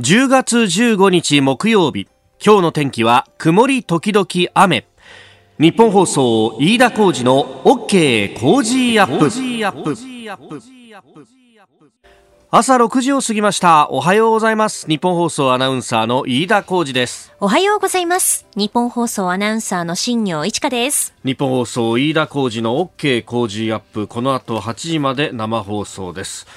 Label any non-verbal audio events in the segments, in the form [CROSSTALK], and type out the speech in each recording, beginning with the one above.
10月15日木曜日。今日の天気は曇り時々雨。ニッポン放送飯田浩司の OK Cozy up。朝6時を過ぎました。おはようございます。ニッポン放送アナウンサーの飯田浩司です。おはようございます。ニッポン放送アナウンサーの新行市佳です。ニッポン放送飯田浩司の OK Cozy up。この後8時まで生放送です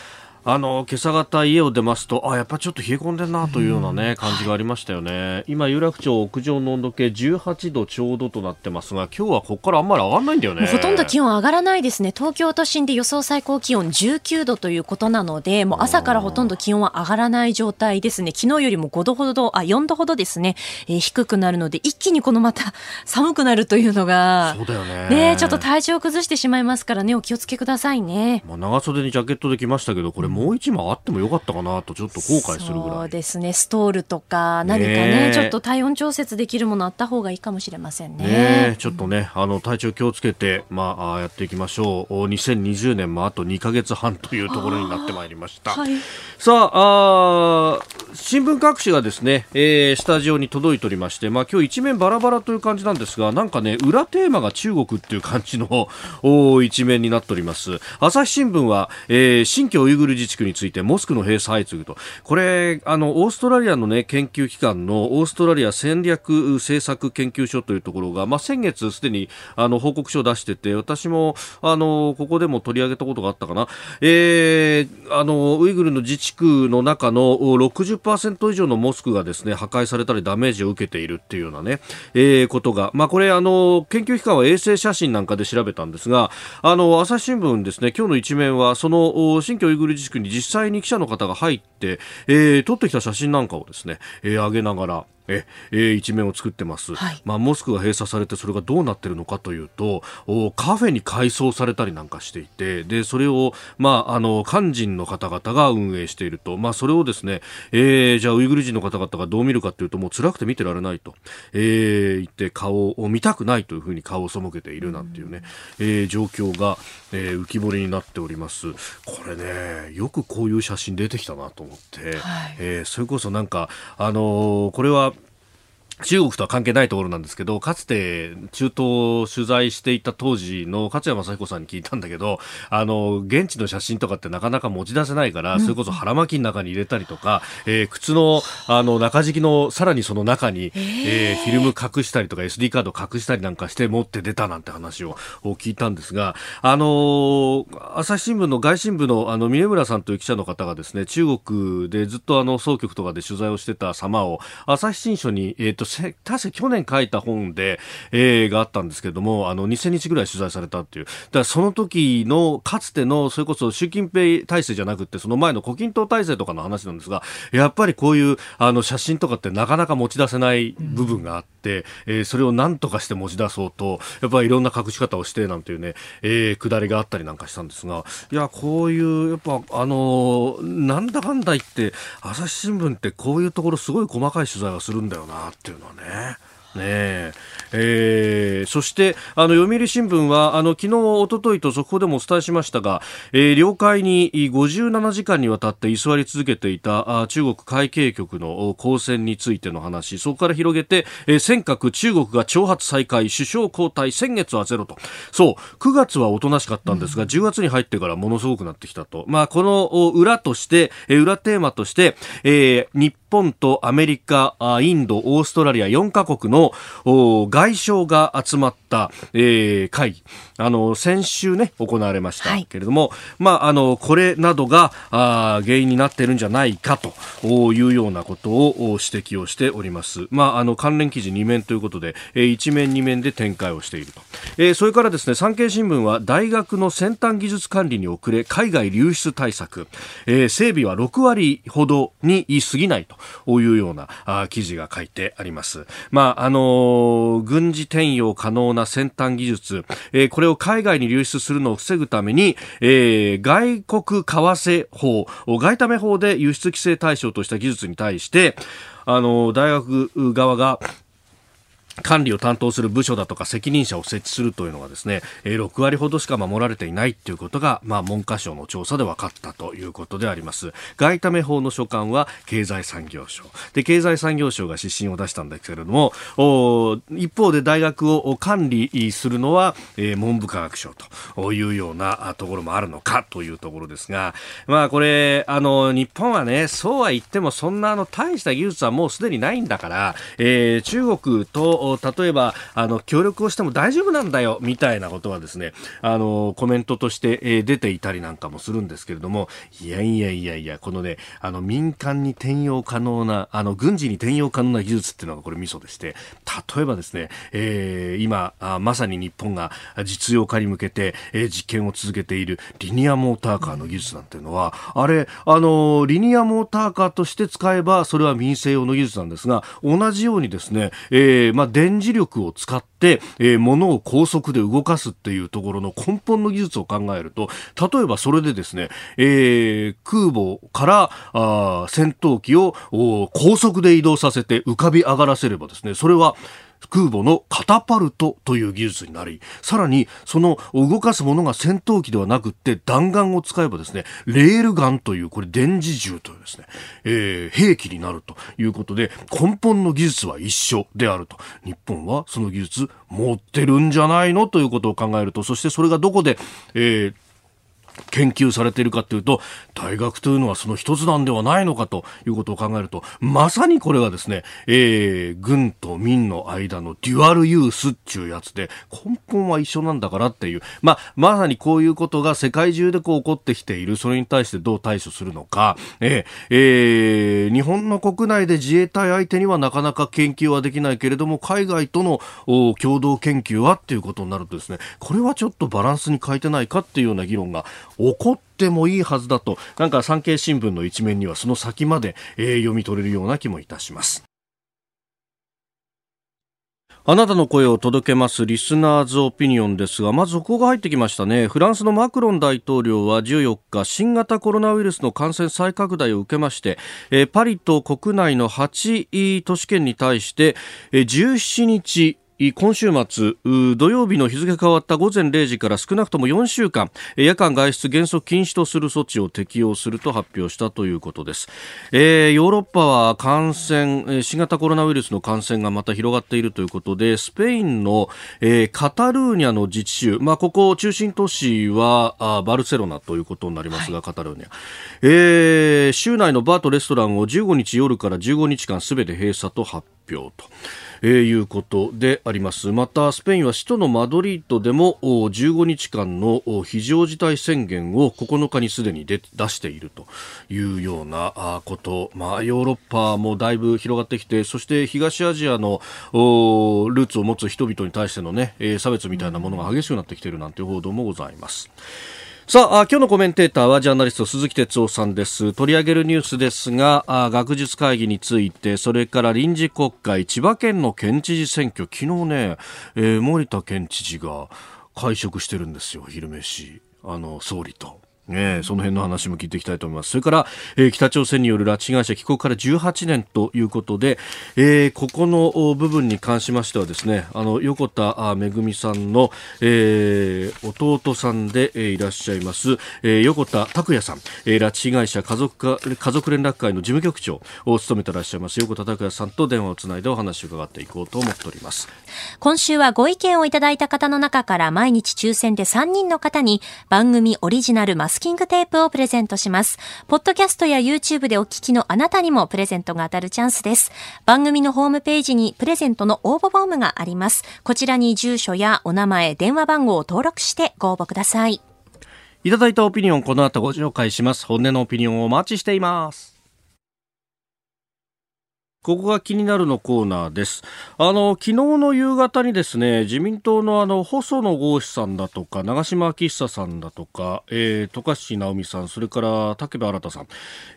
あの今朝方家を出ますとあやっぱちょっと冷え込んでるなというようなね、感じがありましたよね。今有楽町屋上の温度計18度ちょうどとなってますが今日はここからあんまり上がらないんだよね。ほとんど気温上がらないですね。東京都心で予想最高気温19度ということなのでもう朝からほとんど気温は上がらない状態ですね。昨日よりも5度ほどあ4度ほどですね、えー、低くなるので一気にこのまた [LAUGHS] 寒くなるというのがそうだよね。ねちょっと体調崩してしまいますからねお気をつけくださいね、まあ、長袖にジャケットできましたけどこれもう一枚あってもよかったかなとちょっと後悔するぐらい。そうですね。ストールとか何かねちょっと体温調節できるものあった方がいいかもしれませんね。ねちょっとね、あの体調気をつけて、まあ、やっていきましょう。2020年もあと2か月半というところになってまいりました、はい、さあ新聞各紙がですね、えー、スタジオに届いておりまして、まあ、今日一面バラバラという感じなんですがなんかね裏テーマが中国っていう感じの一面になっております。朝日新聞は、えー、新疆ウイグル自治区についてモスクの閉鎖相次ぐと。これあのオーストラリアの、ね、研究機関のオーストラリア戦略政策研究所というところが、まあ、先月すでにあの報告書を出してて私もあのここでも取り上げたことがあったかな、えー、あのウイグルの自治区の中の60%以上のモスクがですね破壊されたりダメージを受けているっていうようなね、えー、ことが、まあ、これあの研究機関は衛星写真なんかで調べたんですがあの朝日新聞ですね今日の一面はその新疆ウイグル自地区に実際に記者の方が入って、えー、撮ってきた写真なんかをですね、えー、上げながらええ一面を作ってます、はい、まあ、モスクが閉鎖されてそれがどうなってるのかというとおカフェに改装されたりなんかしていてでそれを、まあ、あの肝心の方々が運営していると、まあ、それをですね、えー、じゃあウイグル人の方々がどう見るかというともう辛くて見てられないと、えー、言って顔を見たくないというふうに顔を背けているなんていうね、うえー、状況が、えー、浮き彫りになっております。これねよくこういう写真出てきたなと思って、はい、えー、それこそなんかあのー、これは中国とは関係ないところなんですけど、かつて中東を取材していた当時の勝谷正彦さんに聞いたんだけど、あの、現地の写真とかってなかなか持ち出せないから、それこそ腹巻きの中に入れたりとか、えー、靴の、あの、中敷きの、さらにその中に、えー、フィルム隠したりとか SD カード隠したりなんかして持って出たなんて話を聞いたんですが、あの朝日新聞の外信部のあの、峰村さんという記者の方がですね、中国でずっとあの、総局とかで取材をしてた様を、朝日新書に、えっ、ー、と、確か去年書いた本で、えー、があったんですけれども、あの、2000日ぐらい取材されたっていう。だからその時の、かつての、それこそ習近平体制じゃなくて、その前の胡錦涛体制とかの話なんですが、やっぱりこういう、あの、写真とかってなかなか持ち出せない部分があって、うん、えー、それを何とかして持ち出そうと、やっぱりいろんな隠し方をして、なんていうね、えー、くだりがあったりなんかしたんですが、いや、こういう、やっぱ、あのなんだかんだ言って、朝日新聞ってこういうところすごい細かい取材がするんだよな、っていうのはね。ね。えー、そしてあの読売新聞はあの昨日、おとといと速報でもお伝えしましたが、えー、領海に57時間にわたって居座り続けていたあ中国海警局の交戦についての話そこから広げて、えー、尖閣中国が挑発再開首相交代先月はゼロと。そう9月はおとなしかったんですが、うん、10月に入ってからものすごくなってきたと、まあ、この裏として、えー、裏テーマとして、えー、日本とアメリカインドオーストラリア4カ国の外相が集まった、えー、会議あの先週ね行われましたけれども、はい、まああのこれなどがあ原因になっているんじゃないかというようなことを指摘をしております。まああの関連記事2面ということで、えー、1面2面で展開をしていると。えー、それからですね産経新聞は大学の先端技術管理に遅れ海外流出対策、えー、整備は6割ほどに過ぎないというようなあ記事が書いてあります。まああの軍事転用可能な先端技術、えー、これを海外に流出するのを防ぐために、えー、外国為替法、外為法で輸出規制対象とした技術に対して、あの、大学側が、管理を担当する部署だとか責任者を設置するというのがですね、6割ほどしか守られていないということが、まあ、文科省の調査で分かったということであります。外為法の所管は経済産業省。で、経済産業省が指針を出したんですけれども、一方で大学を管理するのは、えー、文部科学省というようなところもあるのかというところですが、まあこれ、あの、日本はね、そうは言ってもそんなあの大した技術はもうすでにないんだから、えー、中国と例えばあの協力をしても大丈夫なんだよみたいなことはですねあのコメントとして、え、出ていたりなんかもするんですけれどもいやいやいやいやこのねあの民間に転用可能なあの軍事に転用可能な技術っていうのがこれミソでして例えばですね、えー、今あまさに日本が実用化に向けて、え、実験を続けているリニアモーターカーの技術なんていうのはあれあのリニアモーターカーとして使えばそれは民生用の技術なんですが同じようにですね、えーまあ、電磁力を使って、えー、物を高速で動かすっていうところの根本の技術を考えると、例えばそれでですね、えー、空母からあ戦闘機を高速で移動させて浮かび上がらせればですね、それは空母のカタパルトという技術になり、さらにその動かすものが戦闘機ではなくって弾丸を使えばですね、レールガンというこれ電磁銃というですね、えー、兵器になるということで根本の技術は一緒であると。日本はその技術持ってるんじゃないの？ということを考えると、そしてそれがどこで、えー研究されているかというと大学というのはその一つなんではないのかということを考えるとまさにこれはですね、えー、軍と民の間のデュアルユースっていうやつで根本は一緒なんだからっていう、まあ、まさにこういうことが世界中でこう起こってきている。それに対してどう対処するのか、えーえー、日本の国内で自衛隊相手にはなかなか研究はできないけれども海外との共同研究はっていうことになるとですねこれはちょっとバランスに欠いてないかっていうような議論が起こってもいいはずだとなんか産経新聞の一面にはその先まで、えー、読み取れるような気もいたします。あなたの声を届けますリスナーズオピニオンですが、まずここが入ってきましたね。フランスのマクロン大統領は14日、新型コロナウイルスの感染再拡大を受けまして、えパリと国内の8都市圏に対して、え17日、今週末土曜日の日付変わった午前0時から少なくとも4週間夜間外出原則禁止とする措置を適用すると発表したということです、えー、ヨーロッパは感染新型コロナウイルスの感染がまた広がっているということでスペインの、えー、カタルーニャの自治州、まあ、ここ中心都市はあバルセロナということになりますが、はい、カタルーニャ、えー、州内のバーとレストランを15日夜から15日間すべて閉鎖と発表とえー、いうことでありますまたスペインは首都のマドリードでも15日間の非常事態宣言を9日にすでに出しているというようなこと、まあ、ヨーロッパもだいぶ広がってきてそして東アジアのルーツを持つ人々に対しての、ね、差別みたいなものが激しくなってきているなんて報道もございます。さあ今日のコメンテーターはジャーナリスト鈴木哲夫さんです。取り上げるニュースですがあ学術会議についてそれから臨時国会千葉県の県知事選挙。昨日ね、えー、森田県知事が会食してるんですよ昼飯。あの総理と。ね、その辺の話も聞いていきたいと思います。それから、えー、北朝鮮による拉致被害者帰国から18年ということで、えー、ここの部分に関しましてはですね、あの、横田めぐみさんの、えー、弟さんで、えー、いらっしゃいます、えー、横田拓也さん、えー、拉致被害者家族か家族連絡会の事務局長を務めてらっしゃいます横田拓也さんと電話をつないでお話を伺っていこうと思っております。今週はご意見をいただいた方の中から毎日抽選で3人の方に番組オリジナルマスキングテープをプレゼントします。ポッドキャストや YouTube でお聞きのあなたにもプレゼントが当たるチャンスです。番組のホームページにプレゼントの応募フォームがあります。こちらに住所やお名前、電話番号を登録してご応募ください。いただいたオピニオンこの後ご紹介します。本音のオピニオンをお待ちしています。ここが気になるのコーナーです。あの、昨日の夕方にですね、自民党のあの、細野豪志さんだとか、長島昭久さんだとか、えー、渡嘉敷直美さん、それから竹部新さん、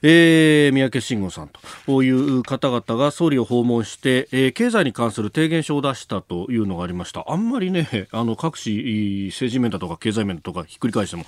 えー、三宅慎吾さんという方々が総理を訪問して、えー、経済に関する提言書を出したというのがありました。あんまりね、あの、各紙、政治面だとか経済面だとかひっくり返しても、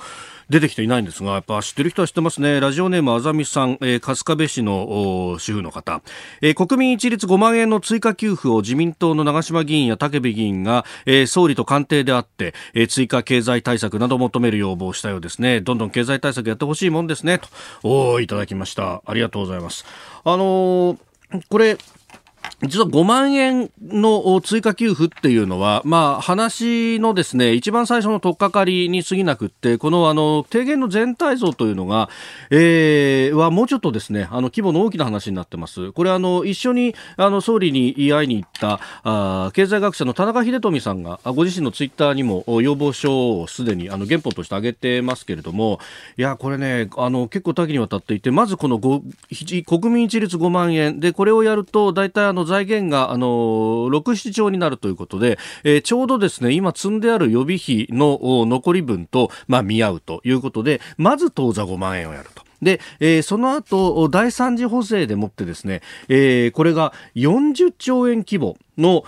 出てきていないんですが、やっぱ知ってる人は知ってますね。ラジオネームあざみさん、えー、春日部市の主婦の方、えー、国民一律5万円の追加給付を自民党の長島議員や武部議員が、えー、総理と官邸であって、えー、追加経済対策などを求める要望をしたようですね。どんどん経済対策やってほしいもんですね。と、おいただきました。ありがとうございます。あのー、これ、実は5万円の追加給付っていうのは、まあ、話のですね、一番最初の取っかかりに過ぎなくって、このあの、提言の全体像というのが、えー、はもうちょっとですね、あの、規模の大きな話になってます。これあの、一緒に、あの、総理に言い合いに行った、あ経済学者の田中秀富さんが、ご自身のツイッターにも要望書をすでに、あの、原本として挙げてますけれども、いや、これね、あの、結構多岐にわたっていて、まずこの国民一律5万円で、これをやると、大体あの、財源が、あの、6、7兆になるということで、えー、ちょうどですね、今積んである予備費の残り分と、まあ、見合うということで、まず当座5万円をやると。で、えー、その後、第3次補正でもってですね、えー、これが40兆円規模。の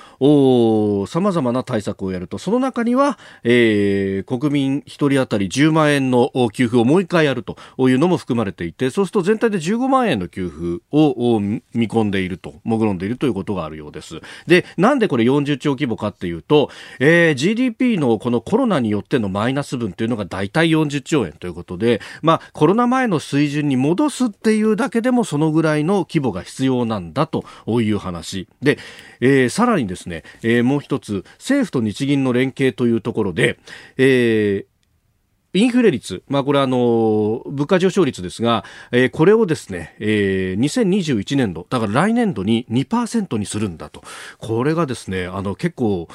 さまざまな対策をやるとその中には、えー、国民1人当たり10万円の給付をもう一回やるというのも含まれていてそうすると全体で15万円の給付を見込んでいるともぐろんでいるということがあるようです。でなんでこれ40兆規模かっていうと、えー、GDP のこのコロナによってのマイナス分というのが大体40兆円ということで、まあ、コロナ前の水準に戻すっていうだけでもそのぐらいの規模が必要なんだという話。で、えー、さらにですね、えー、もう一つ政府と日銀の連携というところで、えーインフレ率、まあ、これはあの物価上昇率ですが、えー、これをですね、えー、2021年度、だから来年度に2%にするんだと。これがですね、あの結構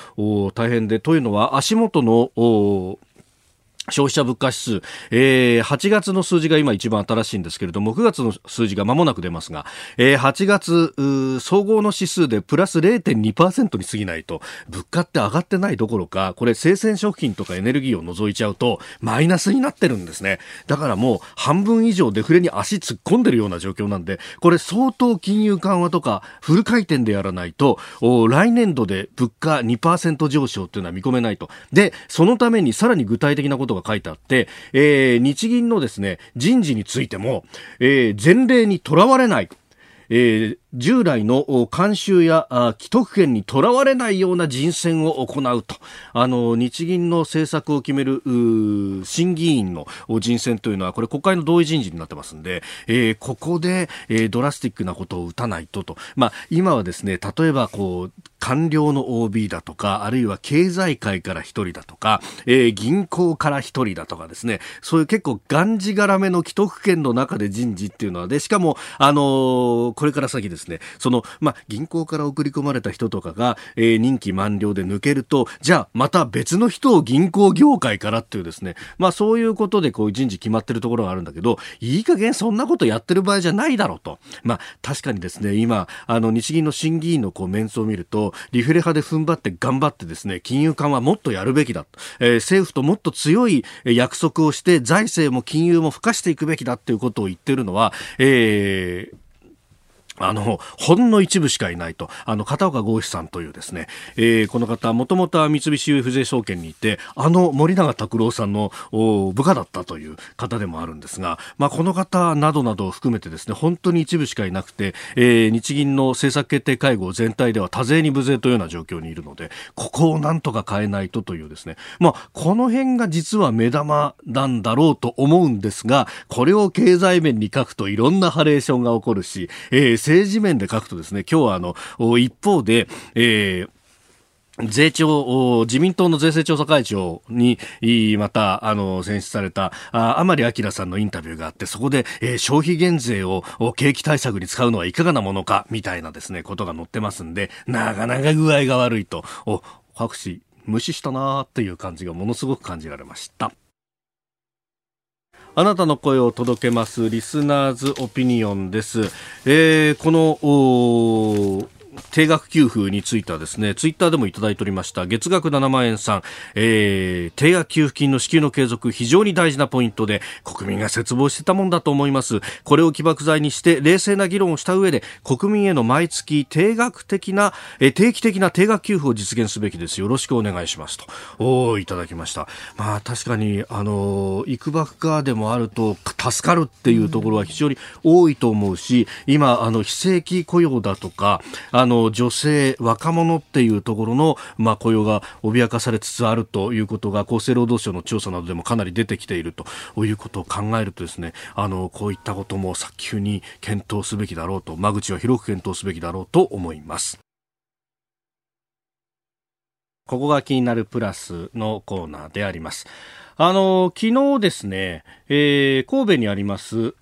大変で、というのは足元の消費者物価指数、えー、8月の数字が今一番新しいんですけれども、9月の数字が間もなく出ますが、えー、8月、総合の指数でプラス0.2%に過ぎないと、物価って上がってないどころか、これ生鮮食品とかエネルギーを除いちゃうと、マイナスになってるんですね。だからもう半分以上デフレに足突っ込んでるような状況なんで、これ相当金融緩和とかフル回転でやらないと、来年度で物価2%上昇っていうのは見込めないと。で、そのためにさらに具体的なことが書いてあって、えー、日銀のですね、人事についても、えー、前例にとらわれない。えー、従来の慣習や既得権にとらわれないような人選を行うと。あの日銀の政策を決める審議員の人選というのはこれ国会の同意人事になってますんで、えー、ここで、えー、ドラスティックなことを打たないとと、まあ、今はですね例えばこう官僚の OB だとかあるいは経済界から一人だとか、えー、銀行から一人だとかですね。そういう結構がんじがらめの既得権の中で人事っていうのはでしかもあの、これから先ですですね、その、まあ、銀行から送り込まれた人とかが、えー、任期満了で抜けると、じゃあ、また別の人を銀行業界からっていうですね、まあ、そういうことでこう人事決まってるところがあるんだけど、いい加減そんなことやってる場合じゃないだろうと。まあ、確かにですね、今、あの、日銀の審議員のこうメンツを見ると、リフレ派で踏ん張って頑張ってですね、金融緩和もっとやるべきだ。えー、政府ともっと強い約束をして、財政も金融も付加していくべきだっていうことを言ってるのは、えー、あの、ほんの一部しかいないと、あの、片岡剛志さんというですね、えー、この方、もともとは三菱 UFJ 証券にいて、あの森永拓郎さんの部下だったという方でもあるんですが、まあ、この方などなどを含めてですね、本当に一部しかいなくて、えー、日銀の政策決定会合全体では多勢に無勢というような状況にいるので、ここをなんとか変えないとというですね、まあ、この辺が実は目玉なんだろうと思うんですが、これを経済面に書くといろんなハレーションが起こるし、えー政治面で書くとですね、今日はあの、一方で、えー税調、自民党の税制調査会長に、また、あの、選出された、甘利明さんのインタビューがあって、そこで、えー、消費減税を景気対策に使うのはいかがなものか、みたいなですね、ことが載ってますんで、なかなか具合が悪いと、お、各紙、無視したなーっていう感じがものすごく感じられました。あなたの声を届けますリスナーズオピニオンです。えー、この定額給付についてはですね、ツイッターでもいただいておりました、月額7万円さん、えー、定額給付金の支給の継続、非常に大事なポイントで、国民が切望してたもんだと思います。これを起爆剤にして、冷静な議論をした上で、国民への毎月定額的な、え定期的な定額給付を実現すべきです。よろしくお願いしますと。おいただきました。まあ確かに、あの、いくばくかでもあると、助かるっていうところは非常に多いと思うし、今、あの、非正規雇用だとか、あの、の女性、若者っていうところの、まあ、雇用が脅かされつつあるということが厚生労働省の調査などでもかなり出てきているということを考えるとですねあのこういったことも早急に検討すべきだろうと間口は広く検討すべきだろうと思います。ここが気になるプラスのコーナーであります。あの、昨日ですね、えー、神戸にあります、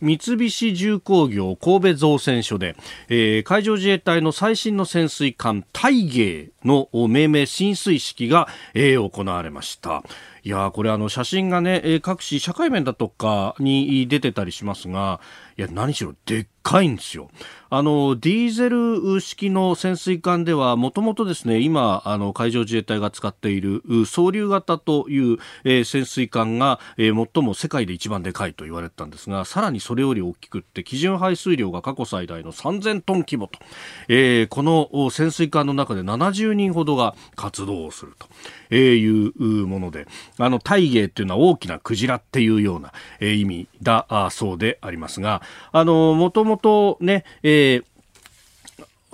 三菱重工業神戸造船所で、えー、海上自衛隊の最新の潜水艦大芸の命名浸水式が、えー、行われました。いやこれあの写真がね、各紙社会面だとかに出てたりしますが、いや、何しろでっかいんですよ。あの、ディーゼル式の潜水艦では、もともとですね、今、あの、海上自衛隊が使っている、総流型という、えー、潜水艦が、えー、最も世界で一番でかいと言われてたんですが、さらにそれより大きくって、基準排水量が過去最大の3000トン規模と、えー、この潜水艦の中で70人ほどが活動をすると、えー、いうもので、あの、大芸っていうのは大きなクジラっていうような、えー、意味だそうでありますが、もともとね、えー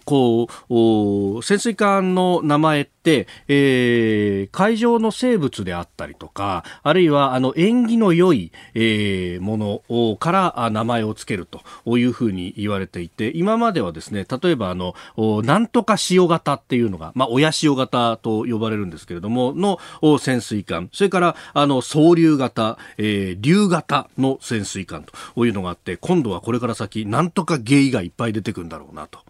こう、潜水艦の名前って、えー、海上の生物であったりとか、あるいは、あの、縁起の良い、えー、ものから名前を付けるというふうに言われていて、今まではですね、例えば、あの、なんとか潮型っていうのが、まあ、親潮型と呼ばれるんですけれども、の潜水艦、それから、あの、総流型、えー、流型の潜水艦というのがあって、今度はこれから先、なんとかゲイがいっぱい出てくるんだろうなと。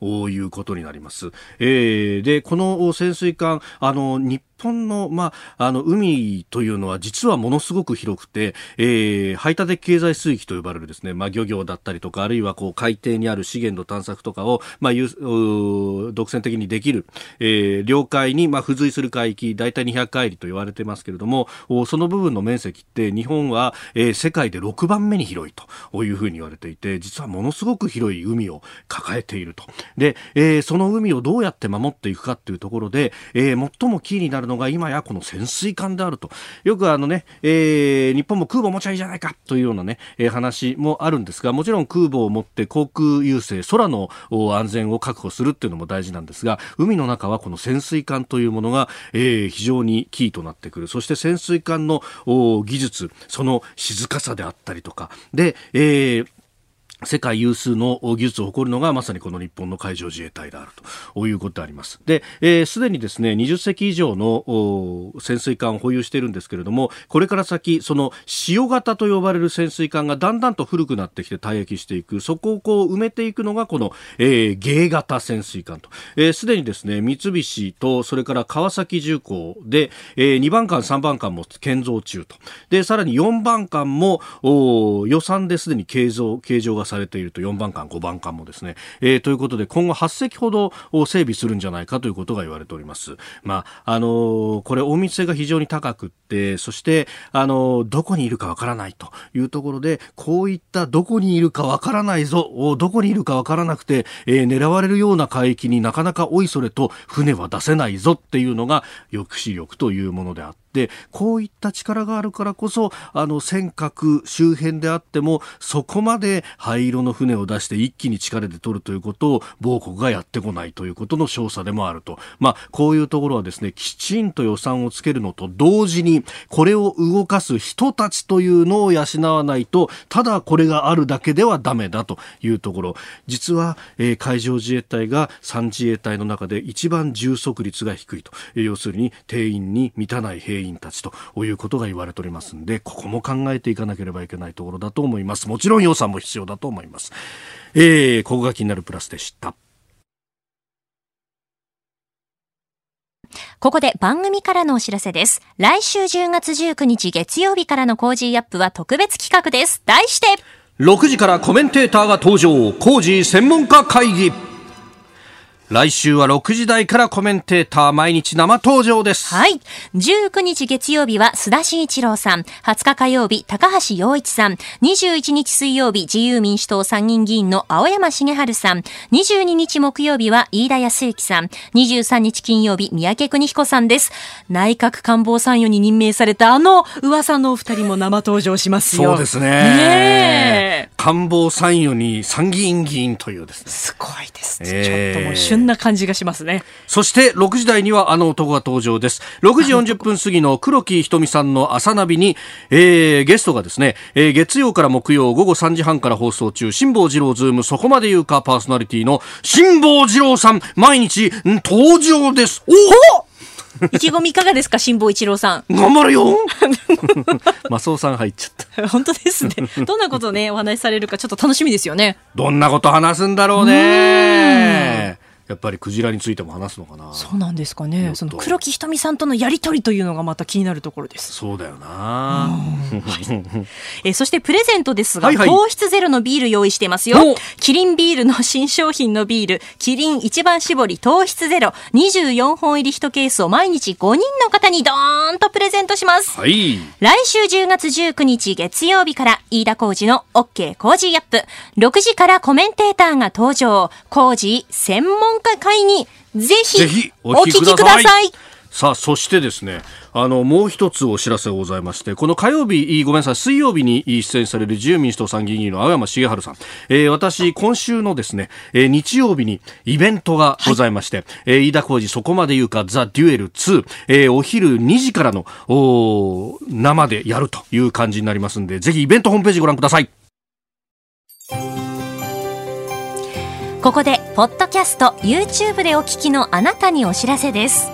いうことになります。えー、で、この潜水艦、あの、日本の、まあ、あの、海というのは実はものすごく広くて、えー、排他的経済水域と呼ばれるですね、まあ、漁業だったりとか、あるいはこう、海底にある資源の探索とかを、まあ、独占的にできる、えー、領海に、まあ、付随する海域、大体200海里と言われてますけれども、その部分の面積って日本は、えー、世界で6番目に広いというふうに言われていて、実はものすごく広い海を抱えていると。で、えー、その海をどうやって守っていくかっていうところで、えー、最もキーになるのが今やこの潜水艦であると。よくあのね、えー、日本も空母持ちゃいいじゃないかというようなね、えー、話もあるんですが、もちろん空母を持って航空優勢、空の安全を確保するっていうのも大事なんですが、海の中はこの潜水艦というものが、えー、非常にキーとなってくる。そして潜水艦の技術、その静かさであったりとか、で、えー、世界有数の技術を誇るのがまさにこの日本の海上自衛隊であるということであります。で、す、えー、で、にですね、20隻以上の潜水艦を保有しているんですけれども、これから先、その潮型と呼ばれる潜水艦がだんだんと古くなってきて退役していく、そこをこう埋めていくのがこの、えー、芸型潜水艦と。す、えー、で、にですね、三菱と、それから川崎重工で、えー、2番艦、3番艦も建造中と。で、さらに4番艦も予算ですでに計上、計上がされていると4番艦、5番艦もですね、えー、ということで今後8隻ほど整備するんじゃないかということが言われております。まあ、あのー、これ隠密性が非常に高くって、そして、あのー、どこにいるかわからないというところで、こういったどこにいるかわからないぞ、どこにいるかわからなくて、えー、狙われるような海域になかなかおいそれと船は出せないぞっていうのが抑止力というものであって、でこういった力があるからこそあの尖閣周辺であってもそこまで灰色の船を出して一気に力で取るということを某国がやってこないということの証左でもあると、まあ、こういうところはですねきちんと予算をつけるのと同時にこれを動かす人たちというのを養わないとただこれがあるだけではダメだというところ。実は、えー、海上自衛隊が3自衛隊の中で一番充足率が低いと。要するに定員に満たない兵員たちということが言われておりますんでここも考えていかなければいけないところだと思いますもちろん予算も必要だと思います、えー、ここが気になるプラスでしたここで番組からのお知らせです。来週10月19日月曜日からのコージーアップは特別企画です。題して、6時からコメンテーターが登場、コージー専門家会議。来週は6時台からコメンテーター毎日生登場です。はい。19日月曜日は須田慎一郎さん、20日火曜日高橋洋一さん、21日水曜日自由民主党参議院議員の青山茂春さん、22日木曜日は飯田康之さん、23日金曜日三宅邦彦さんです。内閣官房参与に任命されたあの噂のお二人も生登場しますよ。そうですね。ね官房参与に参議院議員というですね。すごいですね。えー、ちょっともう旬な感じがしますね。そして6時台にはあの男が登場です。6時40分過ぎの黒木ひとみさんの朝ナビに、えー、ゲストがですね、えー、月曜から木曜午後3時半から放送中、辛坊治郎ズームそこまで言うかパーソナリティの辛坊治郎さん、毎日登場です。おお意気込みいかがですか？辛坊治郎さん。頑張るよ [LAUGHS] マスオさん入っちゃった。本当ですね。どんなことね、お話しされるかちょっと楽しみですよね。どんなこと話すんだろうね。やっぱりクジラについても話すのかな。そうなんですかね。その黒木ひとみさんとのやり取りというのがまた気になるところです。そうだよな、はい、えそしてプレゼントですが、はいはい、糖質ゼロのビール用意してますよ。キリンビールの新商品のビール。キリン一番搾り糖質ゼロ。24本入り1ケースを毎日5人の方にドーンとプレゼントします、はい、来週10月19日月曜日から飯田浩司の OK コージーアップ。6時からコメンテーターが登場。コージー専門家会にぜひお聞きください。さあ、そしてですね、あの、もう一つお知らせがございまして、この火曜日、ごめんなさい、水曜日に出演される自由民主党参議院議員の青山茂春さん。えー、私、今週のですね、えー、日曜日にイベントがございまして、はい、えー、飯田浩二そこまで言うか、ザ・デュエル2、えー、お昼2時からの、お生でやるという感じになりますんで、ぜひイベントホームページご覧ください。ここでポッドキャスト YouTube でお聞きのあなたにお知らせです。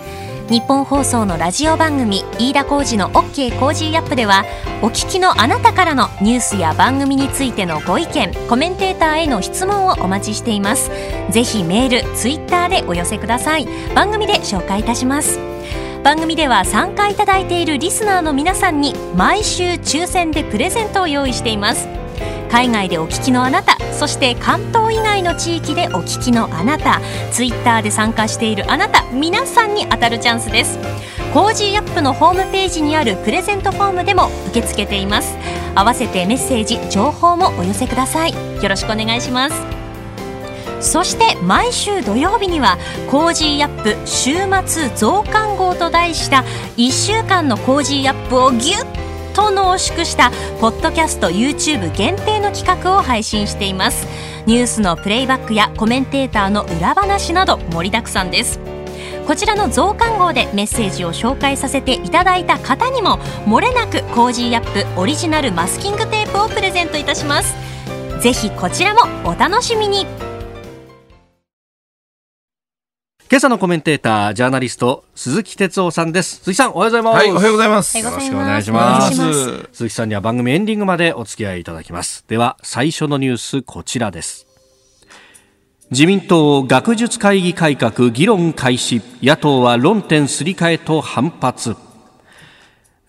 ニッポン放送のラジオ番組飯田浩司の OK コージーアップではお聞きのあなたからのニュースや番組についてのご意見コメンテーターへの質問をお待ちしています。ぜひメールツイッターでお寄せください。番組で紹介いたします。番組では参加いただいているリスナーの皆さんに毎週抽選でプレゼントを用意しています。海外でお聞きのあなたそして関東以外の地域でお聞きのあなたツイッターで参加しているあなた皆さんに当たるチャンスです。コージーアップのホームページにあるプレゼントフォームでも受け付けています。合わせてメッセージ情報もお寄せください。よろしくお願いします。そして毎週土曜日にはコージーアップ週末増刊号と題した1週間のコージーアップをギュと濃縮したポッドキャスト YouTube 限定の企画を配信しています。ニュースのプレイバックやコメンテーターの裏話など盛りだくさんです。こちらの増刊号でメッセージを紹介させていただいた方にも漏れなくコージーアップオリジナルマスキングテープをプレゼントいたします。ぜひこちらもお楽しみに。今朝のコメンテーター、ジャーナリスト、鈴木哲夫さんです。鈴木さん、おはようございます。はい、おはようございます。よろしくお願いします。鈴木さんには番組エンディングまでお付き合いいただきます。では、最初のニュース、こちらです。自民党学術会議改革議論開始。野党は論点すり替えと反発。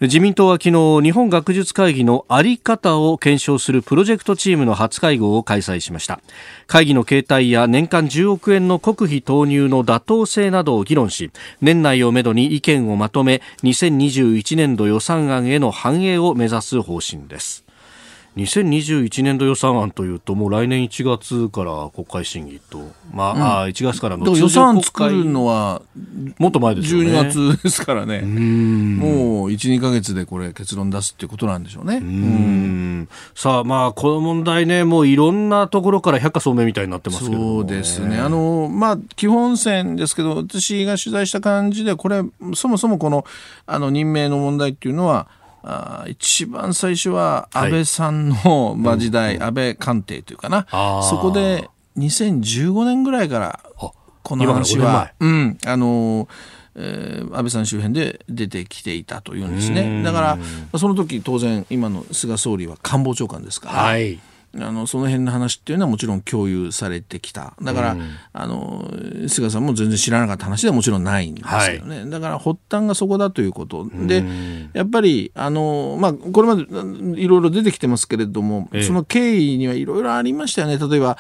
自民党は昨日日本学術会議のあり方を検証するプロジェクトチームの初会合を開催しました。会議の形態や年間10億円の国費投入の妥当性などを議論し年内をめどに意見をまとめ2021年度予算案への反映を目指す方針です。2021年度予算案というと、もう来年1月から国会審議と、まあ、うん、あ1月からの予算案作るのは、もっと前ですよね。12月ですからね、もう1、2か月でこれ、結論出すっていうことなんでしょうね。うん。さあ、まあ、この問題ね、もういろんなところから百科聡明みたいになってますけど、ね、そうですね、あのまあ、基本線ですけど、私が取材した感じで、これ、そもそもこのあの任命の問題っていうのは、あ一番最初は安倍さんの、まあ、時代、うん、安倍官邸というかな、そこで2015年ぐらいからこの話は、うん、あのえー、安倍さん周辺で出てきていたというんですね。だからその時当然今の菅総理は官房長官ですから、はい、あのその辺の話っていうのはもちろん共有されてきた。だから、うん、あの菅さんも全然知らなかった話ではもちろんないんですけどね、はい、だから発端がそこだということ。で、やっぱりあの、まあ、これまでいろいろ出てきてますけれども、ええ、その経緯にはいろいろありましたよね。例えば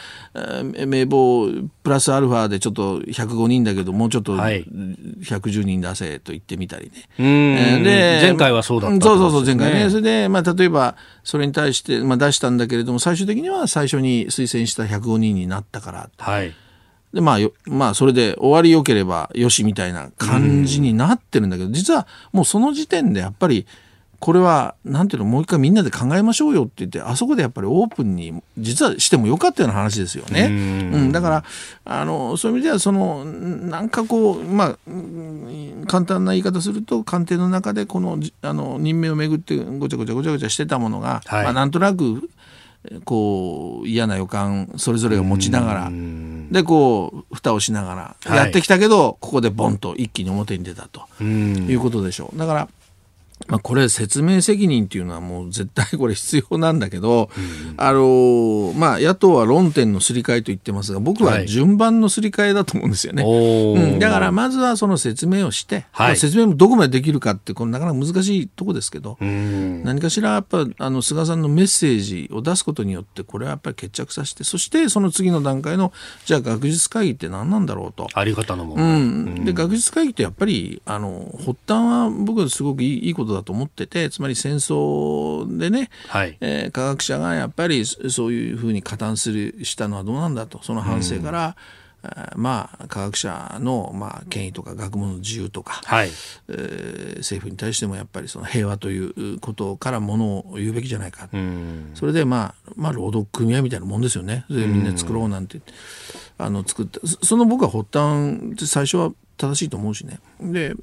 名簿プラスアルファでちょっと105人だけどもうちょっと110人出せと言ってみたりね。えで前回はそうだった、ね、そうそうそう前回ね。それで、まあ、例えばそれに対して、まあ、出したんだけれども最終的には最初に推薦した105人になったから。はいでまあ、まあ、それで終わりよければよしみたいな感じになってるんだけど、実はもうその時点でやっぱりこれはなんていうのもう一回みんなで考えましょうよって言ってあそこでやっぱりオープンに実はしてもよかったような話ですよね。うん、だからあのそういう意味ではそのなんかこうまあ簡単な言い方すると官邸の中でこのあの任命をめぐってごちゃごちゃごちゃごちゃしてたものが、はい、まあ、なんとなくこう嫌な予感それぞれが持ちながら。でこう蓋をしながらやってきたけど、はい、ここでボンと一気に表に出たということでしょう。だからまあ、これ説明責任っていうのはもう絶対これ必要なんだけど、うん、あのまあ、野党は論点のすり替えと言ってますが僕は順番のすり替えだと思うんですよね、はいうん、だからまずはその説明をして、はい、説明もどこまでできるかってこれなかなか難しいとこですけど、うん、何かしらやっぱあの菅さんのメッセージを出すことによってこれはやっぱり決着させてそしてその次の段階のじゃあ学術会議って何なんだろうと。あり方のもうん、で学術会議ってやっぱりあの発端は僕はすごくいいいいことだと思っててつまり戦争でね、はい。えー、科学者がやっぱりそういうふうに加担するしたのはどうなんだと。その反省から、うん、まあ、科学者の、まあ、権威とか学問の自由とか、はい。えー、政府に対してもやっぱりその平和ということからものを言うべきじゃないか、うん、それで、まあまあ、労働組合みたいなもんですよね。それでみんな作ろうなんて、うん、あの作った。その僕は発端最初は正しいと思うしね。で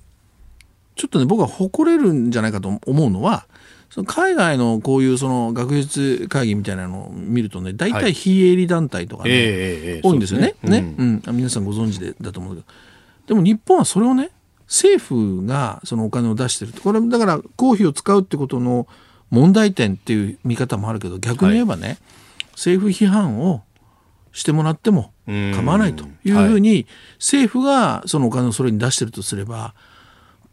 ちょっとね僕は誇れるんじゃないかと思うのはその海外のこういうその学術会議みたいなのを見るとね大体非営利団体とかね、はい、多いんですよね。ね、ね、うん、うん、皆さんご存知でだと思うけど。でも日本はそれをね政府がそのお金を出してるこれだから公費を使うってことの問題点っていう見方もあるけど逆に言えばね、はい、政府批判をしてもらっても構わないというふうに、政府がそのお金をそれに出してるとすれば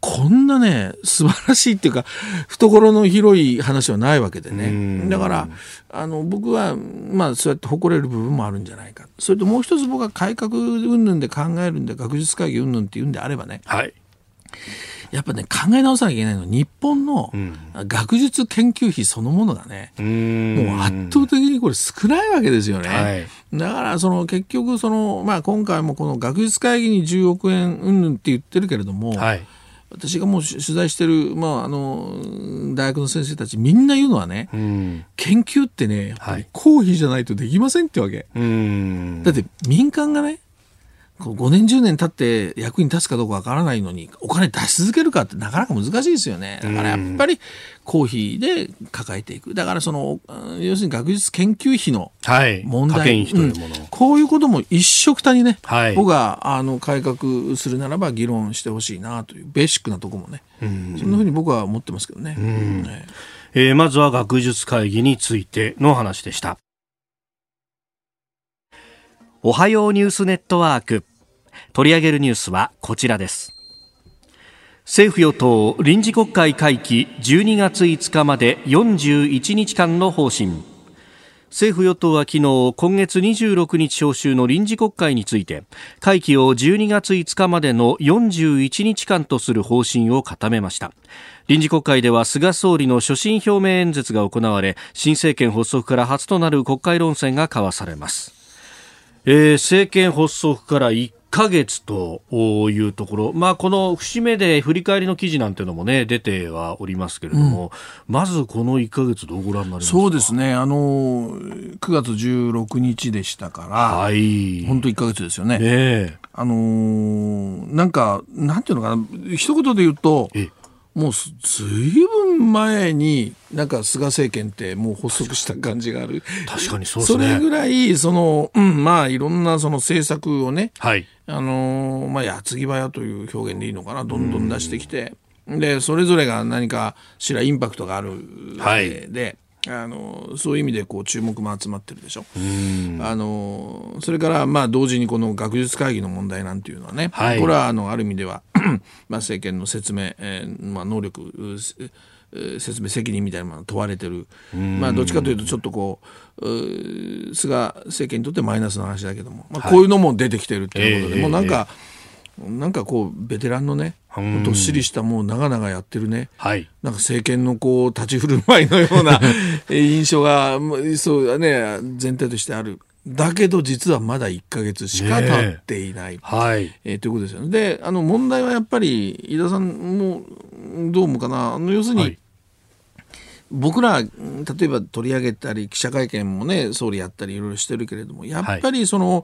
こんなね素晴らしいっていうか懐の広い話はないわけでね。だからあの僕はまあそうやって誇れる部分もあるんじゃないか。それともう一つ僕は改革云々で考えるんで学術会議云々っていうんであればね、はい、やっぱね考え直さなきゃいけないのは日本の学術研究費そのものがね、うん、もう圧倒的にこれ少ないわけですよね。はい、だからその結局その、まあ、今回もこの学術会議に10億円云々って言ってるけれども、はい私がもう取材してる、まあ、あの大学の先生たちみんな言うのはね、うん、研究ってね公費じゃないとできませんってわけ、はい、だって民間がね5年10年経って役に立つかどうかわからないのにお金出し続けるかってなかなか難しいですよね。だからやっぱり公費で抱えていく。だからその要するに学術研究費の問題、はいうん、こういうことも一緒くたにね、はい、僕があの改革するならば議論してほしいなというベーシックなとこもねそんなふうに僕は思ってますけどね。ねえー、まずは学術会議についての話でした。おはようニュースネットワーク取り上げるニュースはこちらです。政府与党臨時国会会期12月5日まで41日間の方針。政府与党は昨日今月26日召集の臨時国会について会期を12月5日までの41日間とする方針を固めました。臨時国会では菅総理の所信表明演説が行われ新政権発足から初となる国会論戦が交わされます。えー、政権発足から1ヶ月というところ、まあ、この節目で振り返りの記事なんていうのもね、出てはおりますけれども、うん、まずこの1ヶ月どうご覧になりますそうですね、あの、9月16日でしたから、はい。本当1ヶ月ですよね。ねあのー、なんか、なんていうのかな、一言で言うと、えもうずいぶん前になんか菅政権ってもう発足した感じがある。確かにそうですね。それぐらいその、うん、まあいろんなその政策をね、はい、あのまあ矢継ぎ早という表現でいいのかな。どんどん出してきて。でそれぞれが何かしらインパクトがあるわけで、はいあのそういう意味でこう注目も集まってるでしょ。あのそれからまあ同時にこの学術会議の問題なんていうのはね、はい、これはあのある意味では [CLEARS THROAT] まあ政権の説明、えーまあ、能力説明責任みたいなものが問われてる、まあ、どっちかというとちょっとこう菅政権にとってマイナスの話だけども、まあ、こういうのも出てきてるっていうことで、はい、もうなんか、えー、なんかこうベテランのねどっしりしたもう長々やってるね、はい、なんか政権のこう立ち振る舞いのような [LAUGHS] 印象がそうね全体としてある。だけど実はまだ1か月しか経っていない、ね、はい、えー、ということですよね。であの問題はやっぱり井田さんもどう思うかな。あの要するに、はい、僕ら例えば取り上げたり記者会見もね総理やったりいろいろしてるけれどもやっぱりその、はい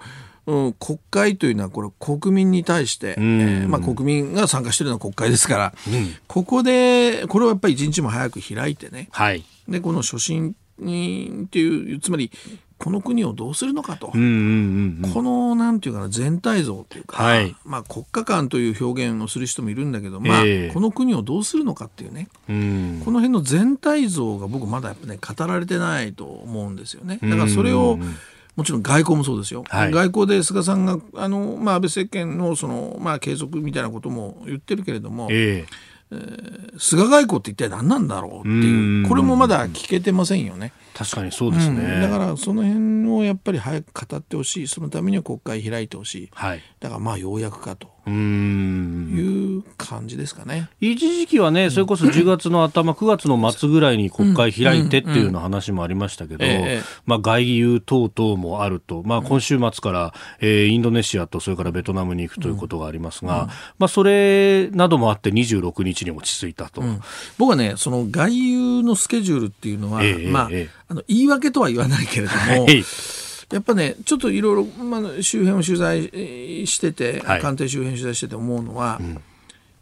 うん、国会というのはこれ国民に対して、えー、まあ、国民が参加しているのは国会ですから、うん、ここでこれをやっぱり一日も早く開いてね、はい、でこの所信っていうつまりこの国をどうするのかと、うんうんうん、このなんていうかな全体像というか、はい、まあ、国家間という表現をする人もいるんだけど、まあ、えー、この国をどうするのかっていうね、うん、この辺の全体像が僕まだやっぱね語られてないと思うんですよね。だからそれを、うんうんうんもちろん外交もそうですよ、はい、外交で菅さんがあの、まあ、安倍政権のその、まあ、継続みたいなことも言ってるけれども、えーえー、菅外交って一体何なんだろうっていうこれもまだ聞けてませんよね。確かにそうですね、うん、だからその辺をやっぱり早く語ってほしい。そのためには国会開いてほしい、はい、だからまあようやくかと。いう感じですかね。一時期はねそれこそ10月の頭9月の末ぐらいに国会開いてっていうような話もありましたけど、まあ、外遊等々もあると、まあ、今週末から、えー、インドネシアとそれからベトナムに行くということがありますが、うん、まあ、それなどもあって26日に落ち着いたと、うん、僕はねその外遊のスケジュールっていうのは、えー、まあ、えー、あの言い訳とは言わないけれども、はい。やっぱねちょっといろいろ、まあ、周辺を取材してて、はい、官邸周辺取材してて思うのは、うん、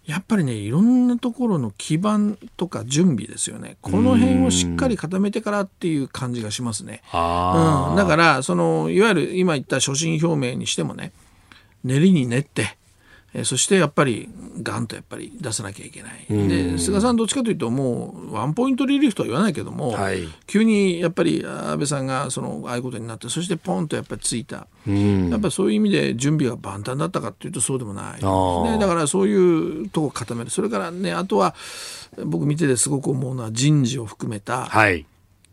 やっぱりねいろんなところの基盤とか準備ですよね。この辺をしっかり固めてからっていう感じがしますね。うん、だからそのいわゆる今言った所信表明にしてもね練りに練ってえそしてやっぱりガンとやっぱり出さなきゃいけない、で菅さんどっちかというともうワンポイントリリーフとは言わないけども、はい、急にやっぱり安倍さんがそのああいうことになってそしてポンとやっぱりついた、やっぱりそういう意味で準備が万端だったかというとそうでもない、ね、だからそういうとこ固める。それからねあとは僕見ててすごく思うのは人事を含めた、